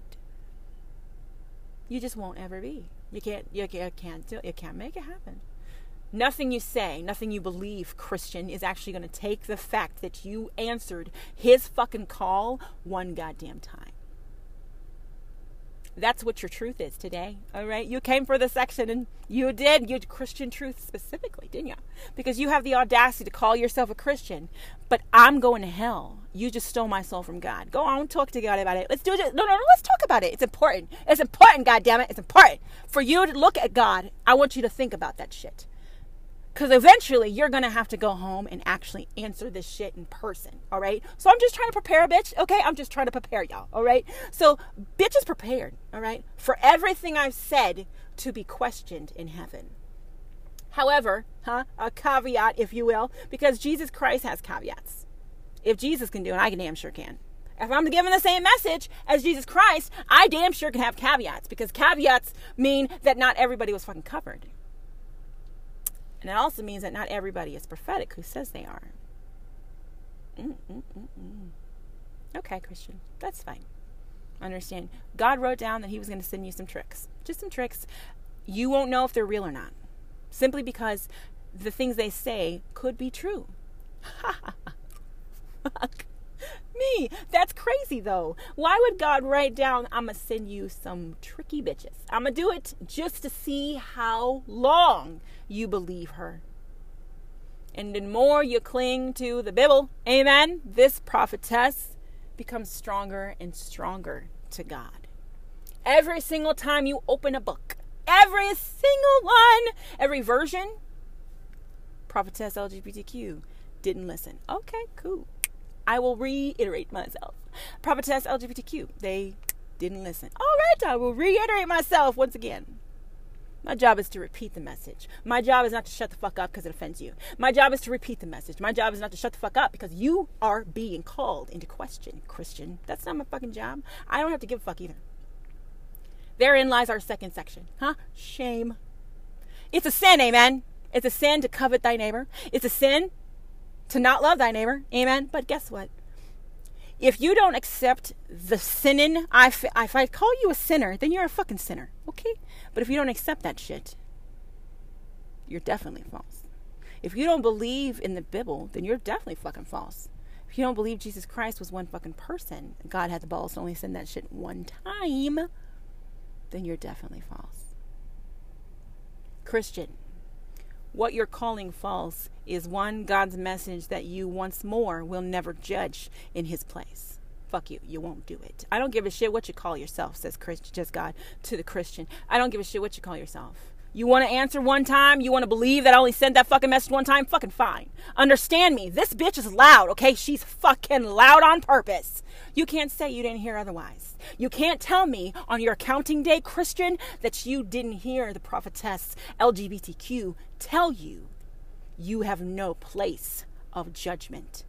You just won't ever be. You can't. You can't do. it. You can't make it happen. Nothing you say, nothing you believe, Christian, is actually going to take the fact that you answered his fucking call one goddamn time. That's what your truth is today. All right. You came for the section and you did. You Christian truth specifically, didn't you? Because you have the audacity to call yourself a Christian. But I'm going to hell. You just stole my soul from God. Go on, talk to God about it. Let's do it. No, no, no. Let's talk about it. It's important. It's important, God damn it. It's important for you to look at God. I want you to think about that shit. Because eventually you're going to have to go home and actually answer this shit in person. All right. So I'm just trying to prepare a bitch. Okay. I'm just trying to prepare y'all. All right. So bitch is prepared. All right. For everything I've said to be questioned in heaven. However, huh, a caveat, if you will, because Jesus Christ has caveats. If Jesus can do it, I damn sure can. If I'm giving the same message as Jesus Christ, I damn sure can have caveats because caveats mean that not everybody was fucking covered. And it also means that not everybody is prophetic who says they are. Mm-mm-mm-mm. Okay, Christian, that's fine. Understand. God wrote down that He was going to send you some tricks. Just some tricks. You won't know if they're real or not. Simply because the things they say could be true. me. That's crazy though. Why would God write down, I'm going to send you some tricky bitches? I'm going to do it just to see how long you believe her. And the more you cling to the Bible, amen, this prophetess becomes stronger and stronger to God. Every single time you open a book, every single one, every version, prophetess LGBTQ didn't listen. Okay, cool. I will reiterate myself. Prophetess LGBTQ, they didn't listen. All right, I will reiterate myself once again. My job is to repeat the message. My job is not to shut the fuck up because it offends you. My job is to repeat the message. My job is not to shut the fuck up because you are being called into question, Christian. That's not my fucking job. I don't have to give a fuck either. Therein lies our second section. Huh? Shame. It's a sin, amen. It's a sin to covet thy neighbor. It's a sin to not love thy neighbor. Amen. But guess what? If you don't accept the sinning, I, if I call you a sinner, then you're a fucking sinner. Okay? But if you don't accept that shit, you're definitely false. If you don't believe in the Bible, then you're definitely fucking false. If you don't believe Jesus Christ was one fucking person, God had the balls to only send that shit one time, then you're definitely false. Christian, what you're calling false is one God's message that you once more will never judge in his place. Fuck you. You won't do it. I don't give a shit what you call yourself, says Christ, just God to the Christian. I don't give a shit what you call yourself. You want to answer one time? You want to believe that I only sent that fucking message one time? Fucking fine. Understand me. This bitch is loud, okay? She's fucking loud on purpose. You can't say you didn't hear otherwise. You can't tell me on your accounting day, Christian, that you didn't hear the prophetess LGBTQ tell you you have no place of judgment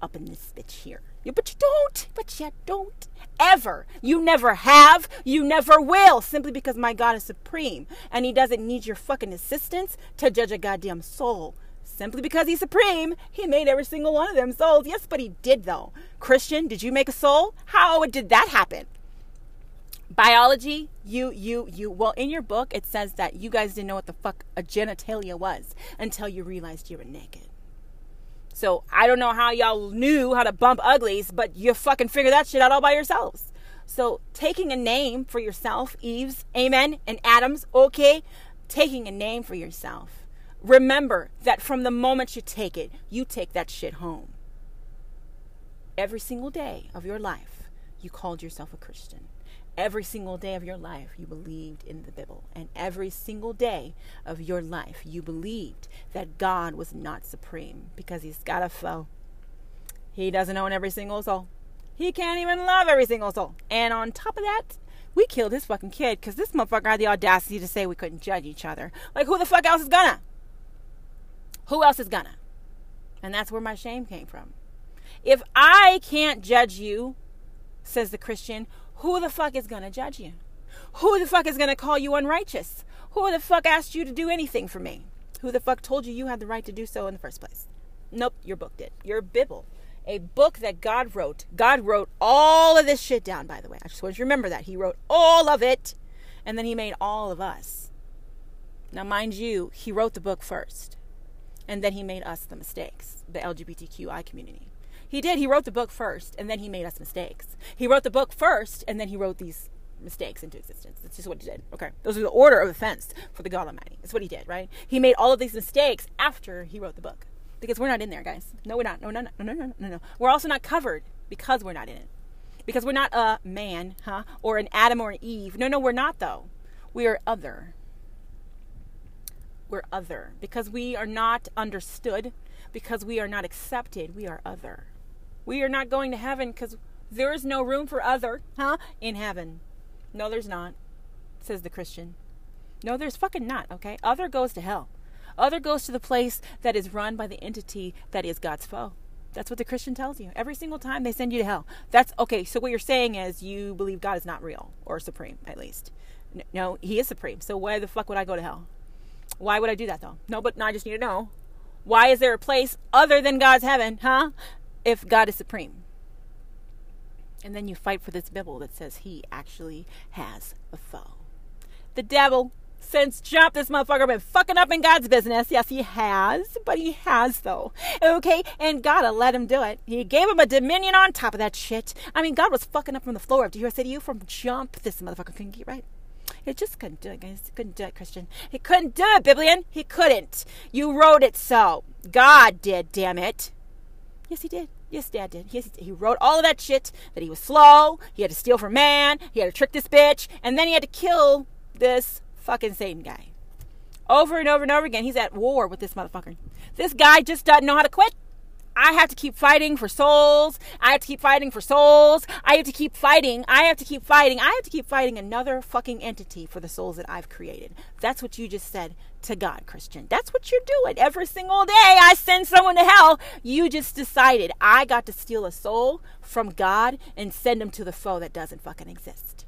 up in this bitch here. Yeah, but you don't. But you don't. Ever. You never have. You never will. Simply because my God is supreme. And he doesn't need your fucking assistance to judge a goddamn soul. Simply because he's supreme, he made every single one of them souls. Yes, but he did though. Christian, did you make a soul? How did that happen? Biology, you, you, you. Well, in your book, it says that you guys didn't know what the fuck a genitalia was until you realized you were naked. So I don't know how y'all knew how to bump uglies, but you fucking figure that shit out all by yourselves. So taking a name for yourself, Eves, amen, and Adams, okay, taking a name for yourself. Remember that from the moment you take it, you take that shit home. Every single day of your life, you called yourself a Christian. Every single day of your life, you believed in the Bible. And every single day of your life, you believed that God was not supreme because he's got a foe. He doesn't own every single soul. He can't even love every single soul. And on top of that, we killed his fucking kid because this motherfucker had the audacity to say we couldn't judge each other. Like, who the fuck else is gonna? Who else is gonna? And that's where my shame came from. If I can't judge you, says the Christian, who the fuck is going to judge you? Who the fuck is going to call you unrighteous? Who the fuck asked you to do anything for me? Who the fuck told you you had the right to do so in the first place? Nope, your book did. Your Bible. A book that God wrote. God wrote all of this shit down, by the way. I just want you to remember that. He wrote all of it, and then He made all of us. Now, mind you, He wrote the book first, and then He made us the mistakes, the LGBTQI community. He did. He wrote the book first, and then he made us mistakes. He wrote the book first, and then he wrote these mistakes into existence. That's just what he did. Okay. Those are the order of offense for the God Almighty. That's what he did, right? He made all of these mistakes after he wrote the book. Because we're not in there, guys. No, we're not. No, no, no, no, no, no, no. We're also not covered because we're not in it. Because we're not a man, huh? Or an Adam or an Eve. No, no, we're not, though. We are other. We're other. Because we are not understood, because we are not accepted, we are other. We are not going to heaven because there is no room for other, huh? In heaven. No, there's not, says the Christian. No, there's fucking not, okay? Other goes to hell. Other goes to the place that is run by the entity that is God's foe. That's what the Christian tells you. Every single time they send you to hell. That's okay. So what you're saying is you believe God is not real or supreme, at least. No, he is supreme. So why the fuck would I go to hell? Why would I do that though? No, but no, I just need to know. Why is there a place other than God's heaven, huh? If God is supreme. And then you fight for this Bible that says he actually has a foe. The devil, since Jump, this motherfucker been fucking up in God's business. Yes, he has, but he has though. Okay, and God let him do it. He gave him a dominion on top of that shit. I mean, God was fucking up from the floor. Do you hear I say to you from Jump? This motherfucker couldn't get right. He just couldn't do it, guys. He couldn't do it, Christian. He couldn't do it, Biblian. He couldn't. You wrote it so. God did, damn it. Yes, he did. Yes, Dad did. Yes, he wrote all of that shit that he was slow, he had to steal from man, he had to trick this bitch, and then he had to kill this fucking Satan guy. Over and over and over again, he's at war with this motherfucker. This guy just doesn't know how to quit. I have to keep fighting for souls. I have to keep fighting for souls. I have to keep fighting. I have to keep fighting. I have to keep fighting another fucking entity for the souls that I've created. That's what you just said to God, Christian. That's what you're doing every single day. I send someone to hell. You just decided I got to steal a soul from God and send him to the foe that doesn't fucking exist.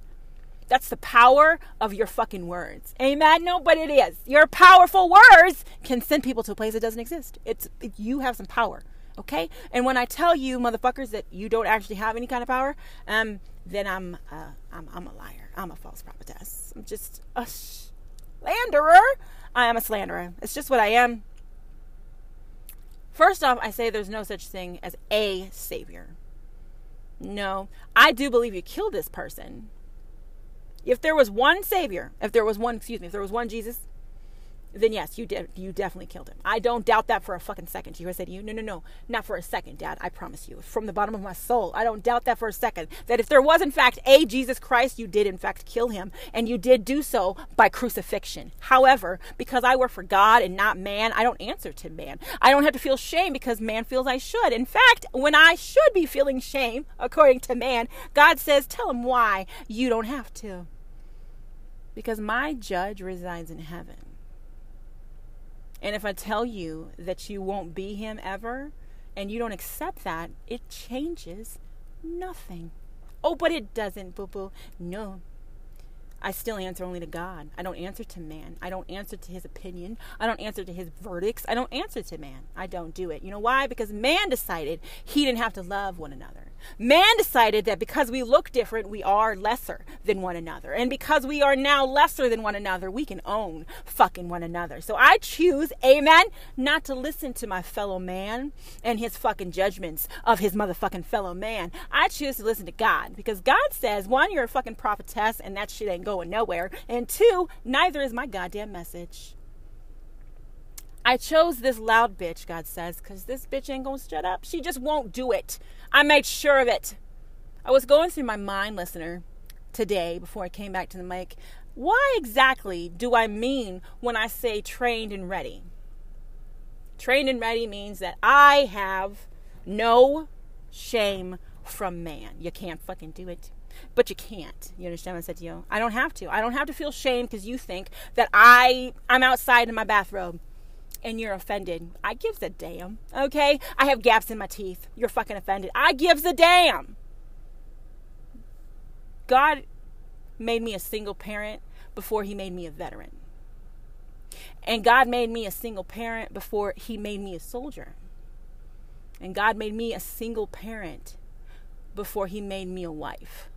That's the power of your fucking words. Amen? No, but it is. Your powerful words can send people to a place that doesn't exist. It's you have some power. Okay? And when I tell you, motherfuckers, that you don't actually have any kind of power, um, then I'm, uh, I'm, I'm a liar. I'm a false prophetess. I'm just a slanderer. I am a slanderer. It's just what I am. First off, I say there's no such thing as a savior. No, I do believe you killed this person. If there was one savior, if there was one, excuse me, if there was one Jesus, then yes, you did. You definitely killed him. I don't doubt that for a fucking second. You said to you, no, no, no, not for a second, Dad. I promise you, from the bottom of my soul, I don't doubt that for a second. That if there was in fact a Jesus Christ, you did in fact kill him, and you did do so by crucifixion. However, because I work for God and not man, I don't answer to man. I don't have to feel shame because man feels I should. In fact, when I should be feeling shame, according to man, God says, tell him why you don't have to. Because my judge resides in heaven. And if I tell you that you won't be him ever and you don't accept that, it changes nothing. Oh, but it doesn't, boo boo. No, I still answer only to God. I don't answer to man. I don't answer to his opinion. I don't answer to his verdicts. I don't answer to man. I don't do it. You know why? Because man decided he didn't have to love one another. Man decided that because we look different, we are lesser than one another. And because we are now lesser than one another, we can own fucking one another. So I choose, amen, not to listen to my fellow man and his fucking judgments of his motherfucking fellow man. I choose to listen to God because God says, one, you're a fucking prophetess and that shit ain't going nowhere. And two, neither is my goddamn message. I chose this loud bitch, God says, because this bitch ain't gonna shut up. She just won't do it. I made sure of it. I was going through my mind, listener, today before I came back to the mic. Why exactly do I mean when I say trained and ready? Trained and ready means that I have no shame from man. You can't fucking do it but you can't. You understand what I said to you? I don't have to. I don't have to feel shame because you think that I I'm outside in my bathrobe and you're offended. I gives a damn. Okay? I have gaps in my teeth. You're fucking offended. I gives a damn. God made me a single parent before he made me a veteran. And God made me a single parent before he made me a soldier. And God made me a single parent before he made me a wife.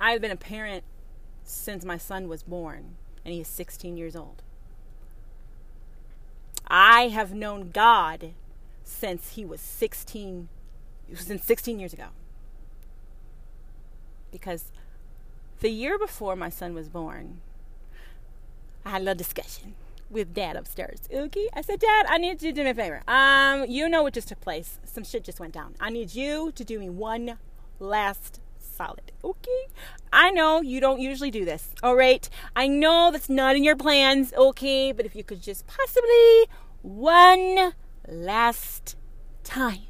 I have been a parent since my son was born, and he is 16 years old. I have known God since he was 16, since 16 years ago. Because the year before my son was born, I had a little discussion with dad upstairs. Okay, I said, Dad, I need you to do me a favor. Um, you know what just took place. Some shit just went down. I need you to do me one last solid. Okay. I know you don't usually do this. All right. I know that's not in your plans. Okay. But if you could just possibly one last time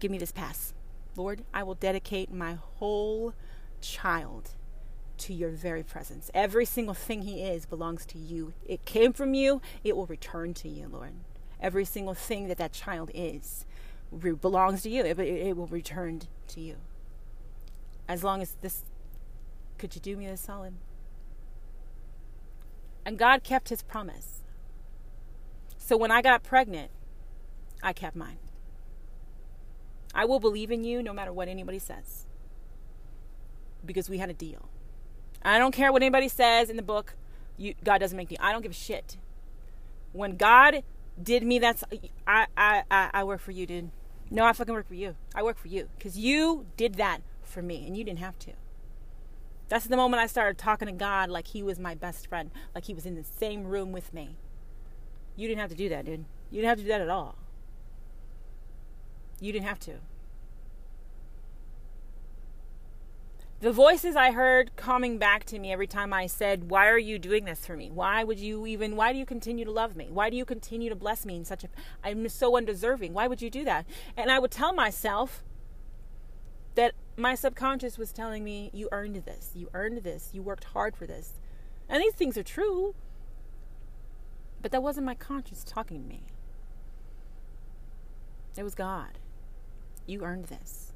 give me this pass. Lord, I will dedicate my whole child to your very presence. Every single thing he is belongs to you. It came from you, it will return to you, Lord. Every single thing that that child is belongs to you, it, it will return to you. As long as this, could you do me this solid? And God kept his promise. So when I got pregnant, I kept mine. I will believe in you no matter what anybody says. because we had a deal. I don't care what anybody says in the book. You, God doesn't make me. I don't give a shit. When God did me, that's I I I, I work for you, dude. No, I fucking work for you. I work for you because you did that for me, and you didn't have to. That's the moment I started talking to God like He was my best friend, like He was in the same room with me. You didn't have to do that, dude. You didn't have to do that at all. You didn't have to. The voices I heard coming back to me every time I said, Why are you doing this for me? Why would you even, why do you continue to love me? Why do you continue to bless me in such a, I'm so undeserving. Why would you do that? And I would tell myself that my subconscious was telling me, You earned this. You earned this. You worked hard for this. And these things are true. But that wasn't my conscience talking to me. It was God. You earned this.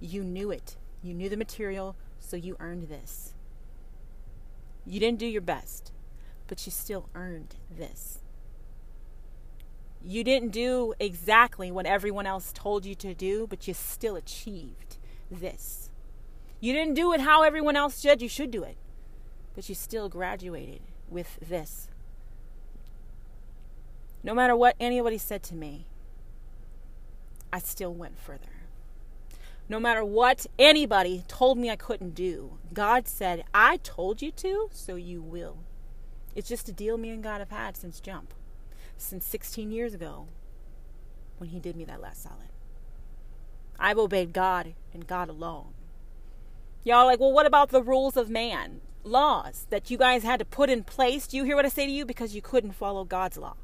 You knew it. You knew the material, so you earned this. You didn't do your best, but you still earned this. You didn't do exactly what everyone else told you to do, but you still achieved this. You didn't do it how everyone else said you should do it, but you still graduated with this. No matter what anybody said to me, I still went further. No matter what anybody told me I couldn't do, God said, I told you to, so you will. It's just a deal me and God have had since jump, since 16 years ago when He did me that last solid. I've obeyed God and God alone. Y'all like, well, what about the rules of man? Laws that you guys had to put in place. Do you hear what I say to you? Because you couldn't follow God's law.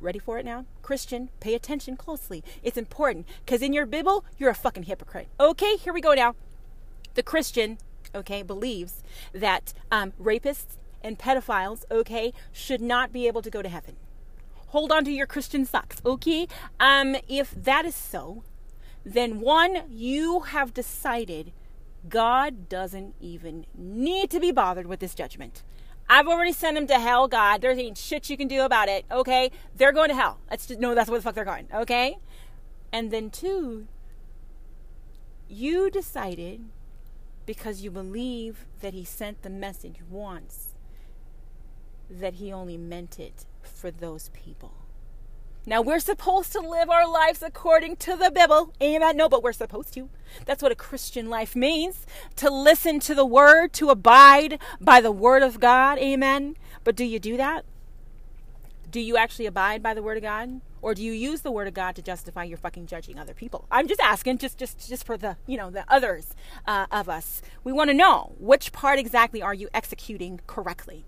Ready for it now? Christian, pay attention closely. It's important because in your Bible, you're a fucking hypocrite. Okay, here we go now. The Christian, okay, believes that um, rapists and pedophiles, okay, should not be able to go to heaven. Hold on to your Christian socks, okay? Um, if that is so, then one, you have decided God doesn't even need to be bothered with this judgment. I've already sent them to hell, God. There ain't shit you can do about it, okay? They're going to hell. Let's just know that's where the fuck they're going, okay? And then two, you decided because you believe that he sent the message once that he only meant it for those people. Now we're supposed to live our lives according to the Bible. Amen. No, but we're supposed to. That's what a Christian life means. To listen to the word, to abide by the word of God. Amen. But do you do that? Do you actually abide by the word of God? Or do you use the word of God to justify your fucking judging other people? I'm just asking, just just just for the you know the others uh, of us. We want to know which part exactly are you executing correctly.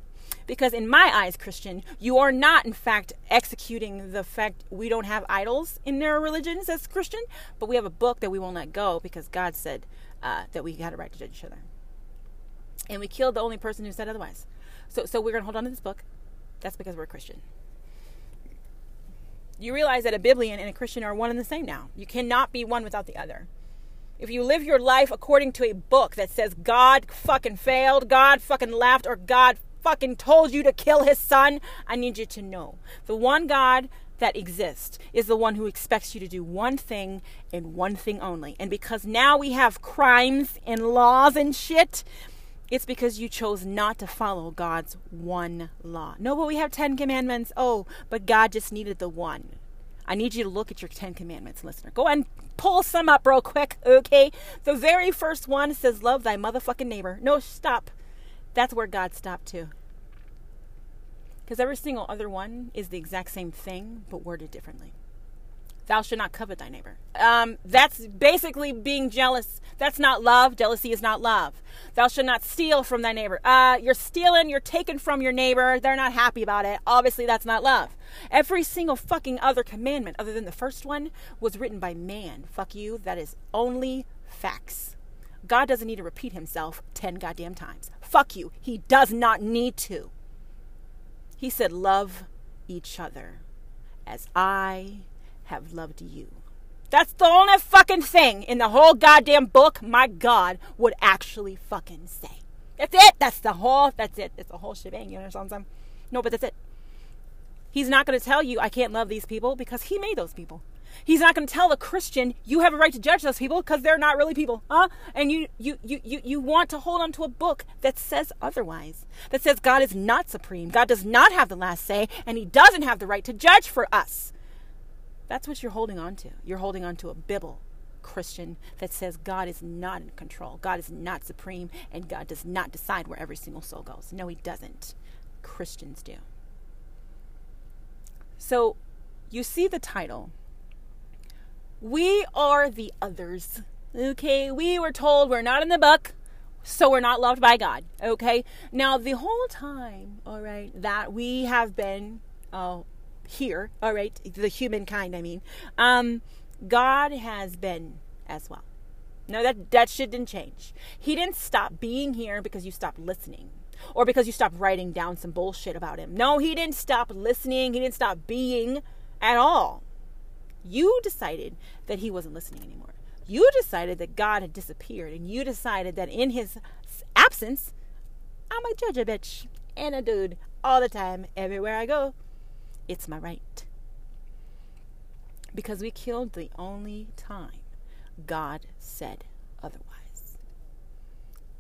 Because in my eyes, Christian, you are not, in fact, executing the fact we don't have idols in their religions as Christian, but we have a book that we won't let go because God said uh, that we had a right to judge each other. And we killed the only person who said otherwise. So, so we're going to hold on to this book. That's because we're a Christian. You realize that a Biblian and a Christian are one and the same now. You cannot be one without the other. If you live your life according to a book that says God fucking failed, God fucking laughed, or God fucking told you to kill his son, I need you to know the one God that exists is the one who expects you to do one thing and one thing only. And because now we have crimes and laws and shit, it's because you chose not to follow God's one law. No, but we have 10 commandments. Oh, but God just needed the one. I need you to look at your 10 commandments, listener. Go and pull some up real quick, okay? The very first one says, Love thy motherfucking neighbor. No, stop. That's where God stopped too. Because every single other one is the exact same thing, but worded differently. Thou should not covet thy neighbor. Um, that's basically being jealous. That's not love. Jealousy is not love. Thou should not steal from thy neighbor. Uh, you're stealing, you're taking from your neighbor. They're not happy about it. Obviously, that's not love. Every single fucking other commandment, other than the first one, was written by man. Fuck you. That is only facts. God doesn't need to repeat himself 10 goddamn times. Fuck you. He does not need to. He said, Love each other as I have loved you. That's the only fucking thing in the whole goddamn book my God would actually fucking say. That's it. That's the whole, that's it. It's the whole shebang. You understand what I'm No, but that's it. He's not going to tell you I can't love these people because he made those people. He's not going to tell a Christian you have a right to judge those people because they're not really people, huh? And you, you, you, you, you want to hold on to a book that says otherwise, that says God is not supreme, God does not have the last say, and He doesn't have the right to judge for us. That's what you're holding on to. You're holding on to a Bible, Christian, that says God is not in control, God is not supreme, and God does not decide where every single soul goes. No, He doesn't. Christians do. So you see the title. We are the others. Okay, we were told we're not in the book, so we're not loved by God. Okay, now the whole time, all right, that we have been uh, here, all right, the humankind, I mean, um, God has been as well. No, that that shit didn't change. He didn't stop being here because you stopped listening or because you stopped writing down some bullshit about him. No, he didn't stop listening. He didn't stop being at all. You decided that he wasn't listening anymore. You decided that God had disappeared, and you decided that in his absence, I'm a judge a bitch and a dude all the time, everywhere I go. It's my right. Because we killed the only time God said.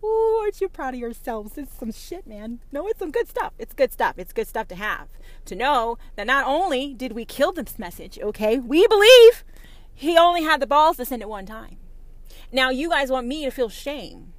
Ooh, aren't you proud of yourselves? It's some shit, man. No, it's some good stuff. It's good stuff. It's good stuff to have. To know that not only did we kill this message, okay, we believe he only had the balls to send it one time. Now, you guys want me to feel shame.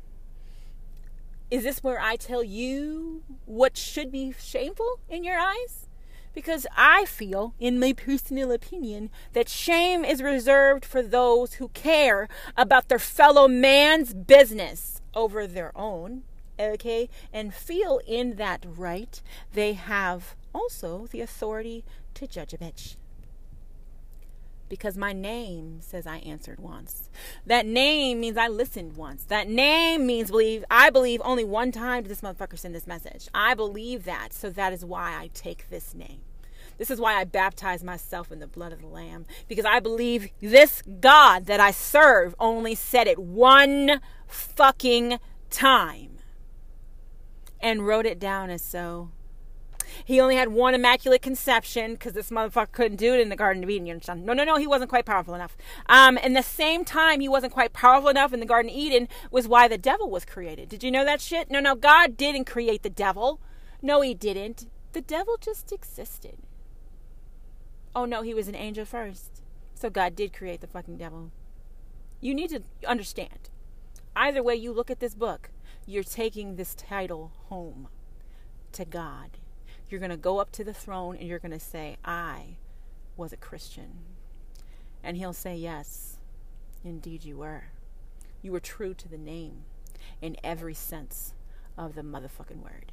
Is this where I tell you what should be shameful in your eyes? Because I feel, in my personal opinion, that shame is reserved for those who care about their fellow man's business over their own, okay, and feel in that right, they have also the authority to judge a bitch. Because my name says I answered once. That name means I listened once. That name means believe I believe only one time did this motherfucker send this message. I believe that, so that is why I take this name. This is why I baptize myself in the blood of the Lamb. Because I believe this God that I serve only said it one fucking time and wrote it down as so. He only had one immaculate conception because this motherfucker couldn't do it in the Garden of Eden. You understand? No, no, no. He wasn't quite powerful enough. Um, and the same time he wasn't quite powerful enough in the Garden of Eden was why the devil was created. Did you know that shit? No, no. God didn't create the devil. No, he didn't. The devil just existed. Oh no, he was an angel first. So God did create the fucking devil. You need to understand. Either way you look at this book, you're taking this title home to God. You're going to go up to the throne and you're going to say, I was a Christian. And he'll say, Yes, indeed you were. You were true to the name in every sense of the motherfucking word.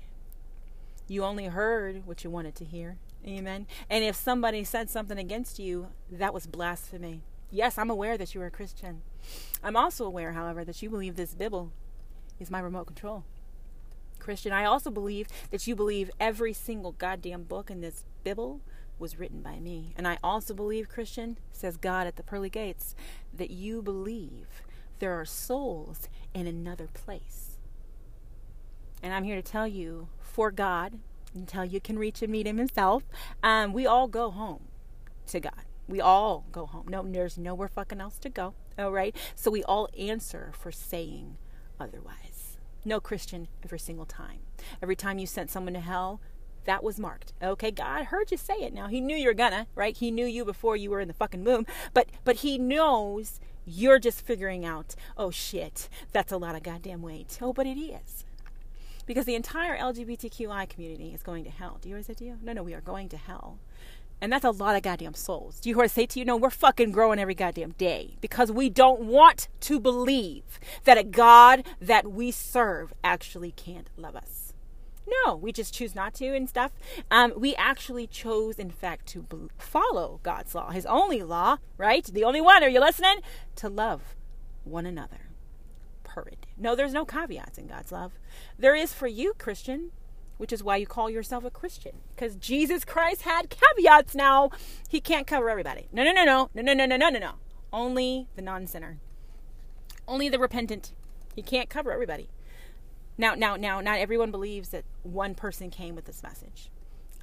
You only heard what you wanted to hear. Amen. And if somebody said something against you, that was blasphemy. Yes, I'm aware that you are a Christian. I'm also aware, however, that you believe this Bible is my remote control. Christian, I also believe that you believe every single goddamn book in this Bible was written by me. And I also believe, Christian, says God at the pearly gates, that you believe there are souls in another place. And I'm here to tell you, for God, until you can reach and meet him himself. Um, we all go home to God. We all go home. No, there's nowhere fucking else to go. All right. So we all answer for saying otherwise. No Christian every single time. Every time you sent someone to hell, that was marked. Okay, God heard you say it. Now He knew you're gonna, right? He knew you before you were in the fucking womb, but but He knows you're just figuring out. Oh shit, that's a lot of goddamn weight. Oh, but it is because the entire LGBTQI community is going to hell. Do you hear that deal? No, no, we are going to hell. And that's a lot of goddamn souls. Do you hear what I say to you? No, we're fucking growing every goddamn day because we don't want to believe that a God that we serve actually can't love us. No, we just choose not to and stuff. Um, we actually chose, in fact, to follow God's law, His only law, right? The only one. Are you listening? To love one another. Period. No, there's no caveats in God's love. There is for you, Christian, which is why you call yourself a Christian. Because Jesus Christ had caveats now. He can't cover everybody. No, no, no, no, no, no, no, no, no, no, no. Only the non sinner. Only the repentant. He can't cover everybody. Now, now, now, not everyone believes that one person came with this message.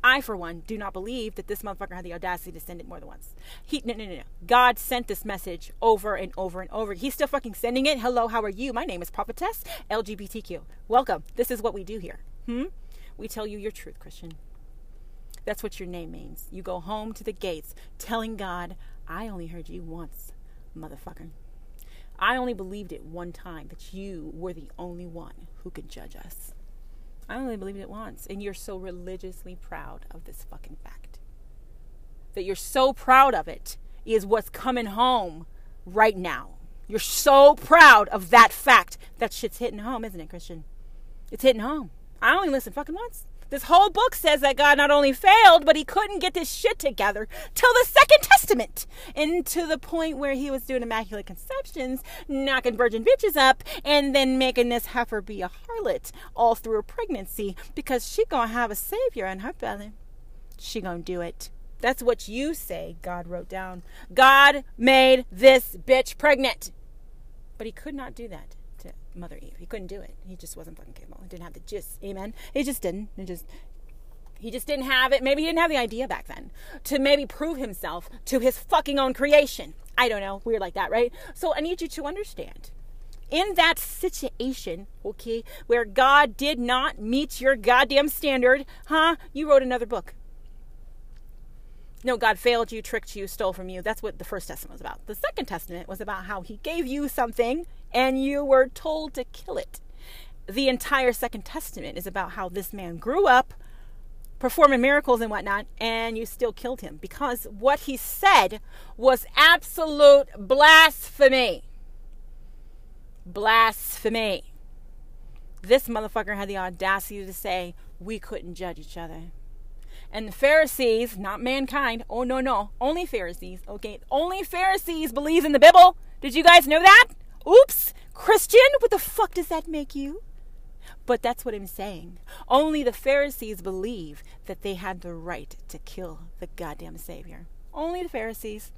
I, for one, do not believe that this motherfucker had the audacity to send it more than once. He, no, no, no, no. God sent this message over and over and over. He's still fucking sending it. Hello, how are you? My name is Prophetess LGBTQ. Welcome. This is what we do here. Hmm? We tell you your truth, Christian. That's what your name means. You go home to the gates telling God, I only heard you once, motherfucker. I only believed it one time that you were the only one who could judge us. I only believed it once. And you're so religiously proud of this fucking fact. That you're so proud of it is what's coming home right now. You're so proud of that fact. That shit's hitting home, isn't it, Christian? It's hitting home. I only listened fucking once. This whole book says that God not only failed, but he couldn't get this shit together till the Second Testament. And to the point where he was doing immaculate conceptions, knocking virgin bitches up, and then making this heifer be a harlot all through her pregnancy because she gonna have a savior in her belly. She gonna do it. That's what you say, God wrote down. God made this bitch pregnant. But he could not do that Mother Eve. He couldn't do it. He just wasn't fucking capable. He didn't have the gist. Amen. He just didn't. He just he just didn't have it. Maybe he didn't have the idea back then to maybe prove himself to his fucking own creation. I don't know. Weird like that, right? So I need you to understand. In that situation, okay, where God did not meet your goddamn standard, huh? You wrote another book. No, God failed you, tricked you, stole from you. That's what the first testament was about. The second testament was about how he gave you something and you were told to kill it. The entire second testament is about how this man grew up performing miracles and whatnot, and you still killed him because what he said was absolute blasphemy. Blasphemy. This motherfucker had the audacity to say we couldn't judge each other. And the Pharisees, not mankind, oh no, no, only Pharisees, okay? Only Pharisees believe in the Bible. Did you guys know that? Oops, Christian, what the fuck does that make you? But that's what I'm saying. Only the Pharisees believe that they had the right to kill the goddamn Savior. Only the Pharisees.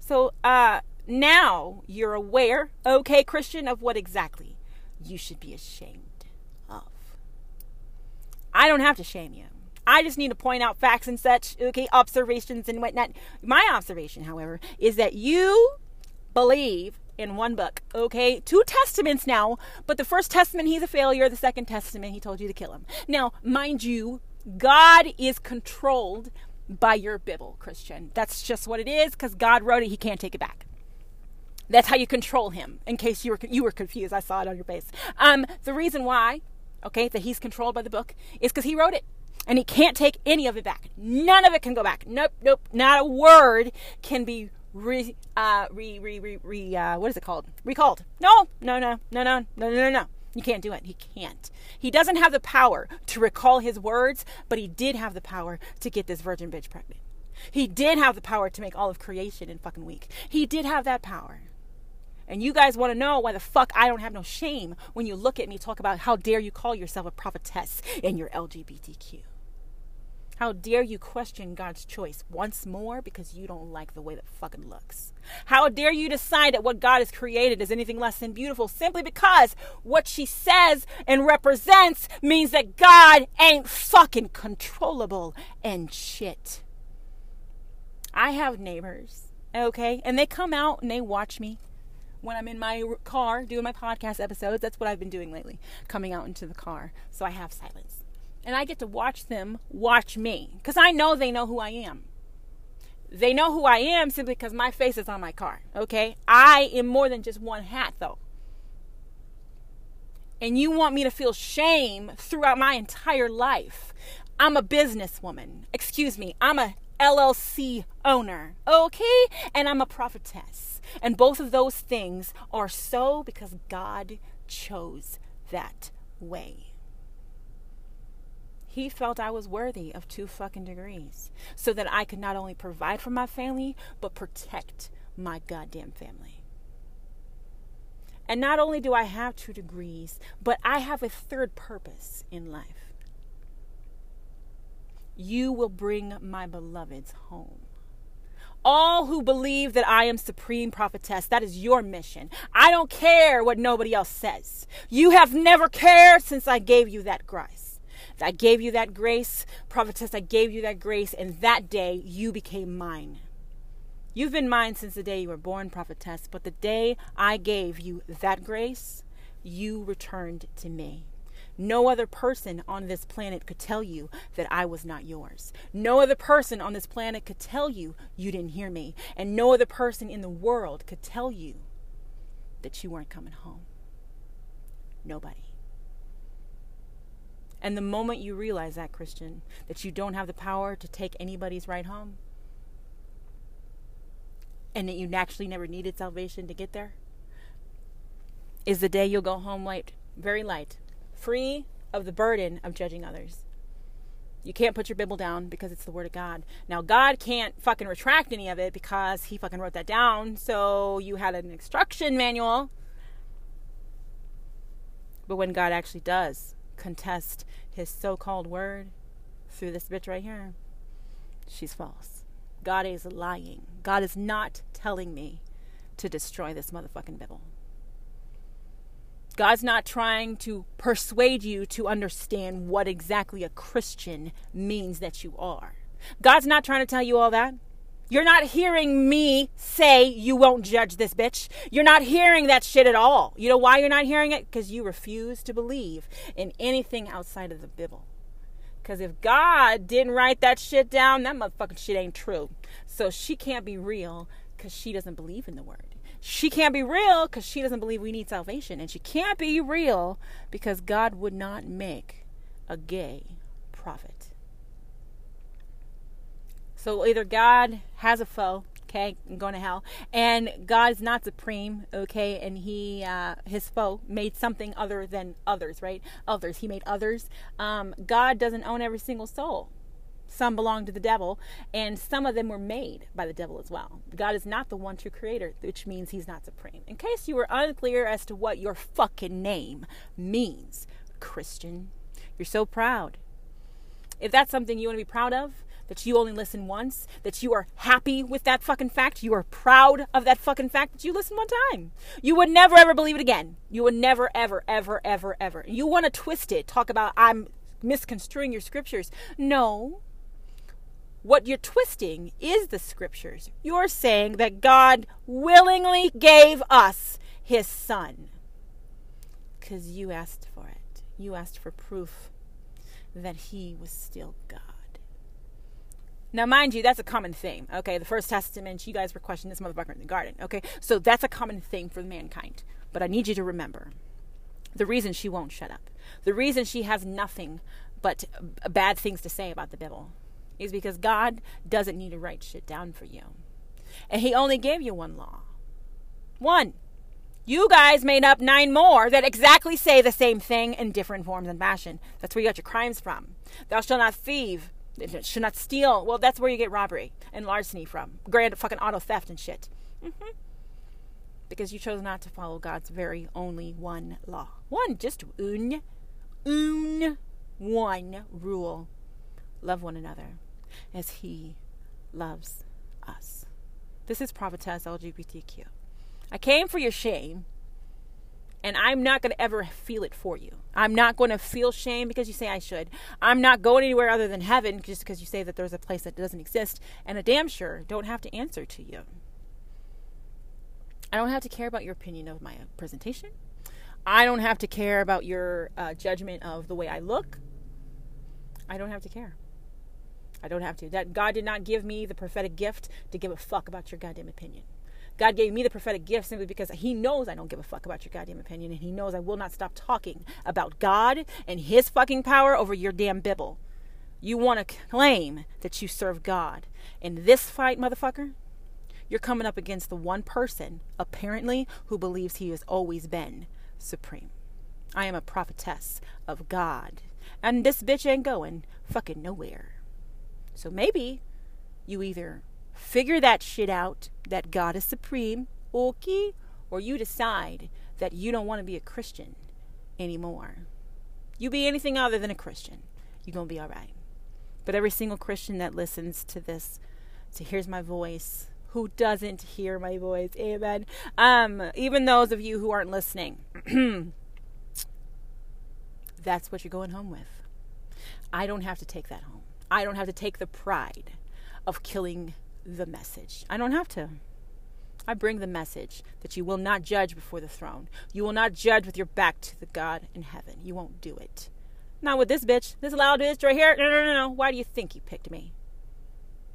So uh, now you're aware, okay, Christian, of what exactly you should be ashamed of. I don't have to shame you. I just need to point out facts and such, okay, observations and whatnot. My observation, however, is that you believe in one book, okay? Two testaments now, but the first testament, he's a failure. The second testament, he told you to kill him. Now, mind you, God is controlled by your Bible, Christian. That's just what it is because God wrote it, he can't take it back. That's how you control him. In case you were you were confused, I saw it on your face. Um, the reason why, okay, that he's controlled by the book is because he wrote it and he can't take any of it back. None of it can go back. Nope, nope. Not a word can be re, uh, re, re, re, re uh, what is it called? Recalled. No, no, no, no, no, no, no, no. You can't do it. He can't. He doesn't have the power to recall his words, but he did have the power to get this virgin bitch pregnant. He did have the power to make all of creation in fucking week. He did have that power. And you guys want to know why the fuck I don't have no shame when you look at me talk about how dare you call yourself a prophetess and you're LGBTQ. How dare you question God's choice once more because you don't like the way that fucking looks? How dare you decide that what God has created is anything less than beautiful simply because what she says and represents means that God ain't fucking controllable and shit. I have neighbors, okay? And they come out and they watch me when I'm in my car doing my podcast episodes. That's what I've been doing lately, coming out into the car. So I have silence and I get to watch them watch me because I know they know who I am. They know who I am simply because my face is on my car, okay? I am more than just one hat, though. And you want me to feel shame throughout my entire life. I'm a businesswoman. Excuse me, I'm a LLC owner, okay? And I'm a prophetess. And both of those things are so because God chose that way he felt I was worthy of two fucking degrees so that I could not only provide for my family, but protect my goddamn family. And not only do I have two degrees, but I have a third purpose in life. You will bring my beloveds home. All who believe that I am supreme prophetess, that is your mission. I don't care what nobody else says. You have never cared since I gave you that grace I gave you that grace. Prophetess, I gave you that grace. And that day you became mine. You've been mine since the day you were born, prophetess. But the day I gave you that grace, you returned to me. No other person on this planet could tell you that I was not yours. No other person on this planet could tell you you didn't hear me. And no other person in the world could tell you that you weren't coming home. Nobody. And the moment you realize that, Christian, that you don't have the power to take anybody's right home, and that you naturally never needed salvation to get there, is the day you'll go home light, very light, free of the burden of judging others. You can't put your Bible down because it's the Word of God. Now, God can't fucking retract any of it because He fucking wrote that down. So you had an instruction manual. But when God actually does contest His so called Word through this bitch right here, she's false. God is lying. God is not telling me to destroy this motherfucking Bible. God's not trying to persuade you to understand what exactly a Christian means that you are. God's not trying to tell you all that. You're not hearing me say you won't judge this bitch. You're not hearing that shit at all. You know why you're not hearing it? Because you refuse to believe in anything outside of the Bible. Because if God didn't write that shit down, that motherfucking shit ain't true. So she can't be real because she doesn't believe in the word she can't be real because she doesn't believe we need salvation. And she can't be real because God would not make a gay prophet. So either God has a foe, okay, I'm going to hell, and God is not supreme, okay, and he, uh, his foe made something other than others, right? Others. He made others. Um, God doesn't own every single soul some belong to the devil, and some of them were made by the devil as well. God is not the one true creator, which means he's not supreme. In case you were unclear as to what your fucking name means, Christian, you're so proud. If that's something you want to be proud of, that you only listen once, that you are happy with that fucking fact, you are proud of that fucking fact that you listen one time. You would never ever believe it again. You would never ever ever ever ever. You want to twist it, talk about I'm misconstruing your scriptures. No, what you're twisting is the scriptures. You're saying that God willingly gave us his son because you asked for it. You asked for proof that he was still God. Now, mind you, that's a common theme. Okay, the First Testament, you guys were questioning this motherfucker in the garden. Okay, so that's a common thing for mankind. But I need you to remember the reason she won't shut up, the reason she has nothing but bad things to say about the Bible is because God doesn't need to write shit down for you. And He only gave you one law. One. You guys made up nine more that exactly say the same thing in different forms and fashion. That's where you got your crimes from. Thou shalt not thieve. Should not steal. Well, that's where you get robbery and larceny from. Grand fucking auto theft and shit. Mm-hmm. Because you chose not to follow God's very only one law. One, just un, un, one rule. Love one another as He loves us. This is Prophetess LGBTQ. I came for your shame, and I'm not going to ever feel it for you. I'm not going to feel shame because you say I should. I'm not going anywhere other than heaven just because you say that there's a place that doesn't exist, and a damn sure don't have to answer to you. I don't have to care about your opinion of my presentation. I don't have to care about your uh, judgment of the way I look. I don't have to care. I don't have to. That God did not give me the prophetic gift to give a fuck about your goddamn opinion. God gave me the prophetic gift simply because He knows I don't give a fuck about your goddamn opinion, and He knows I will not stop talking about God and His fucking power over your damn Bible. You want to claim that you serve God. In this fight, motherfucker, you're coming up against the one person, apparently, who believes He has always been supreme. I am a prophetess of God, and this bitch ain't going fucking nowhere. So maybe you either figure that shit out that God is supreme, okay, or you decide that you don't want to be a Christian anymore. You be anything other than a Christian, you're going to be all right. But every single Christian that listens to this, to hears my voice, who doesn't hear my voice, amen. Um, even those of you who aren't listening, that's what you're going home with. I don't have to take that home. I don't have to take the pride of killing the message. I don't have to. I bring the message that you will not judge before the throne. You will not judge with your back to the God in heaven. You won't do it. Not with this bitch. This loud bitch right here. No, no, no, no. Why do you think he picked me?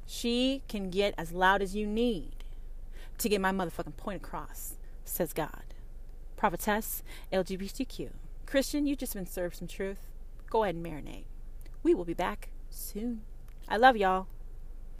She can get as loud as you need to get my motherfucking point across, says God. Prophetess, LGBTQ. Christian, you've just been served some truth. Go ahead and marinate. We will be back soon. I love y'all.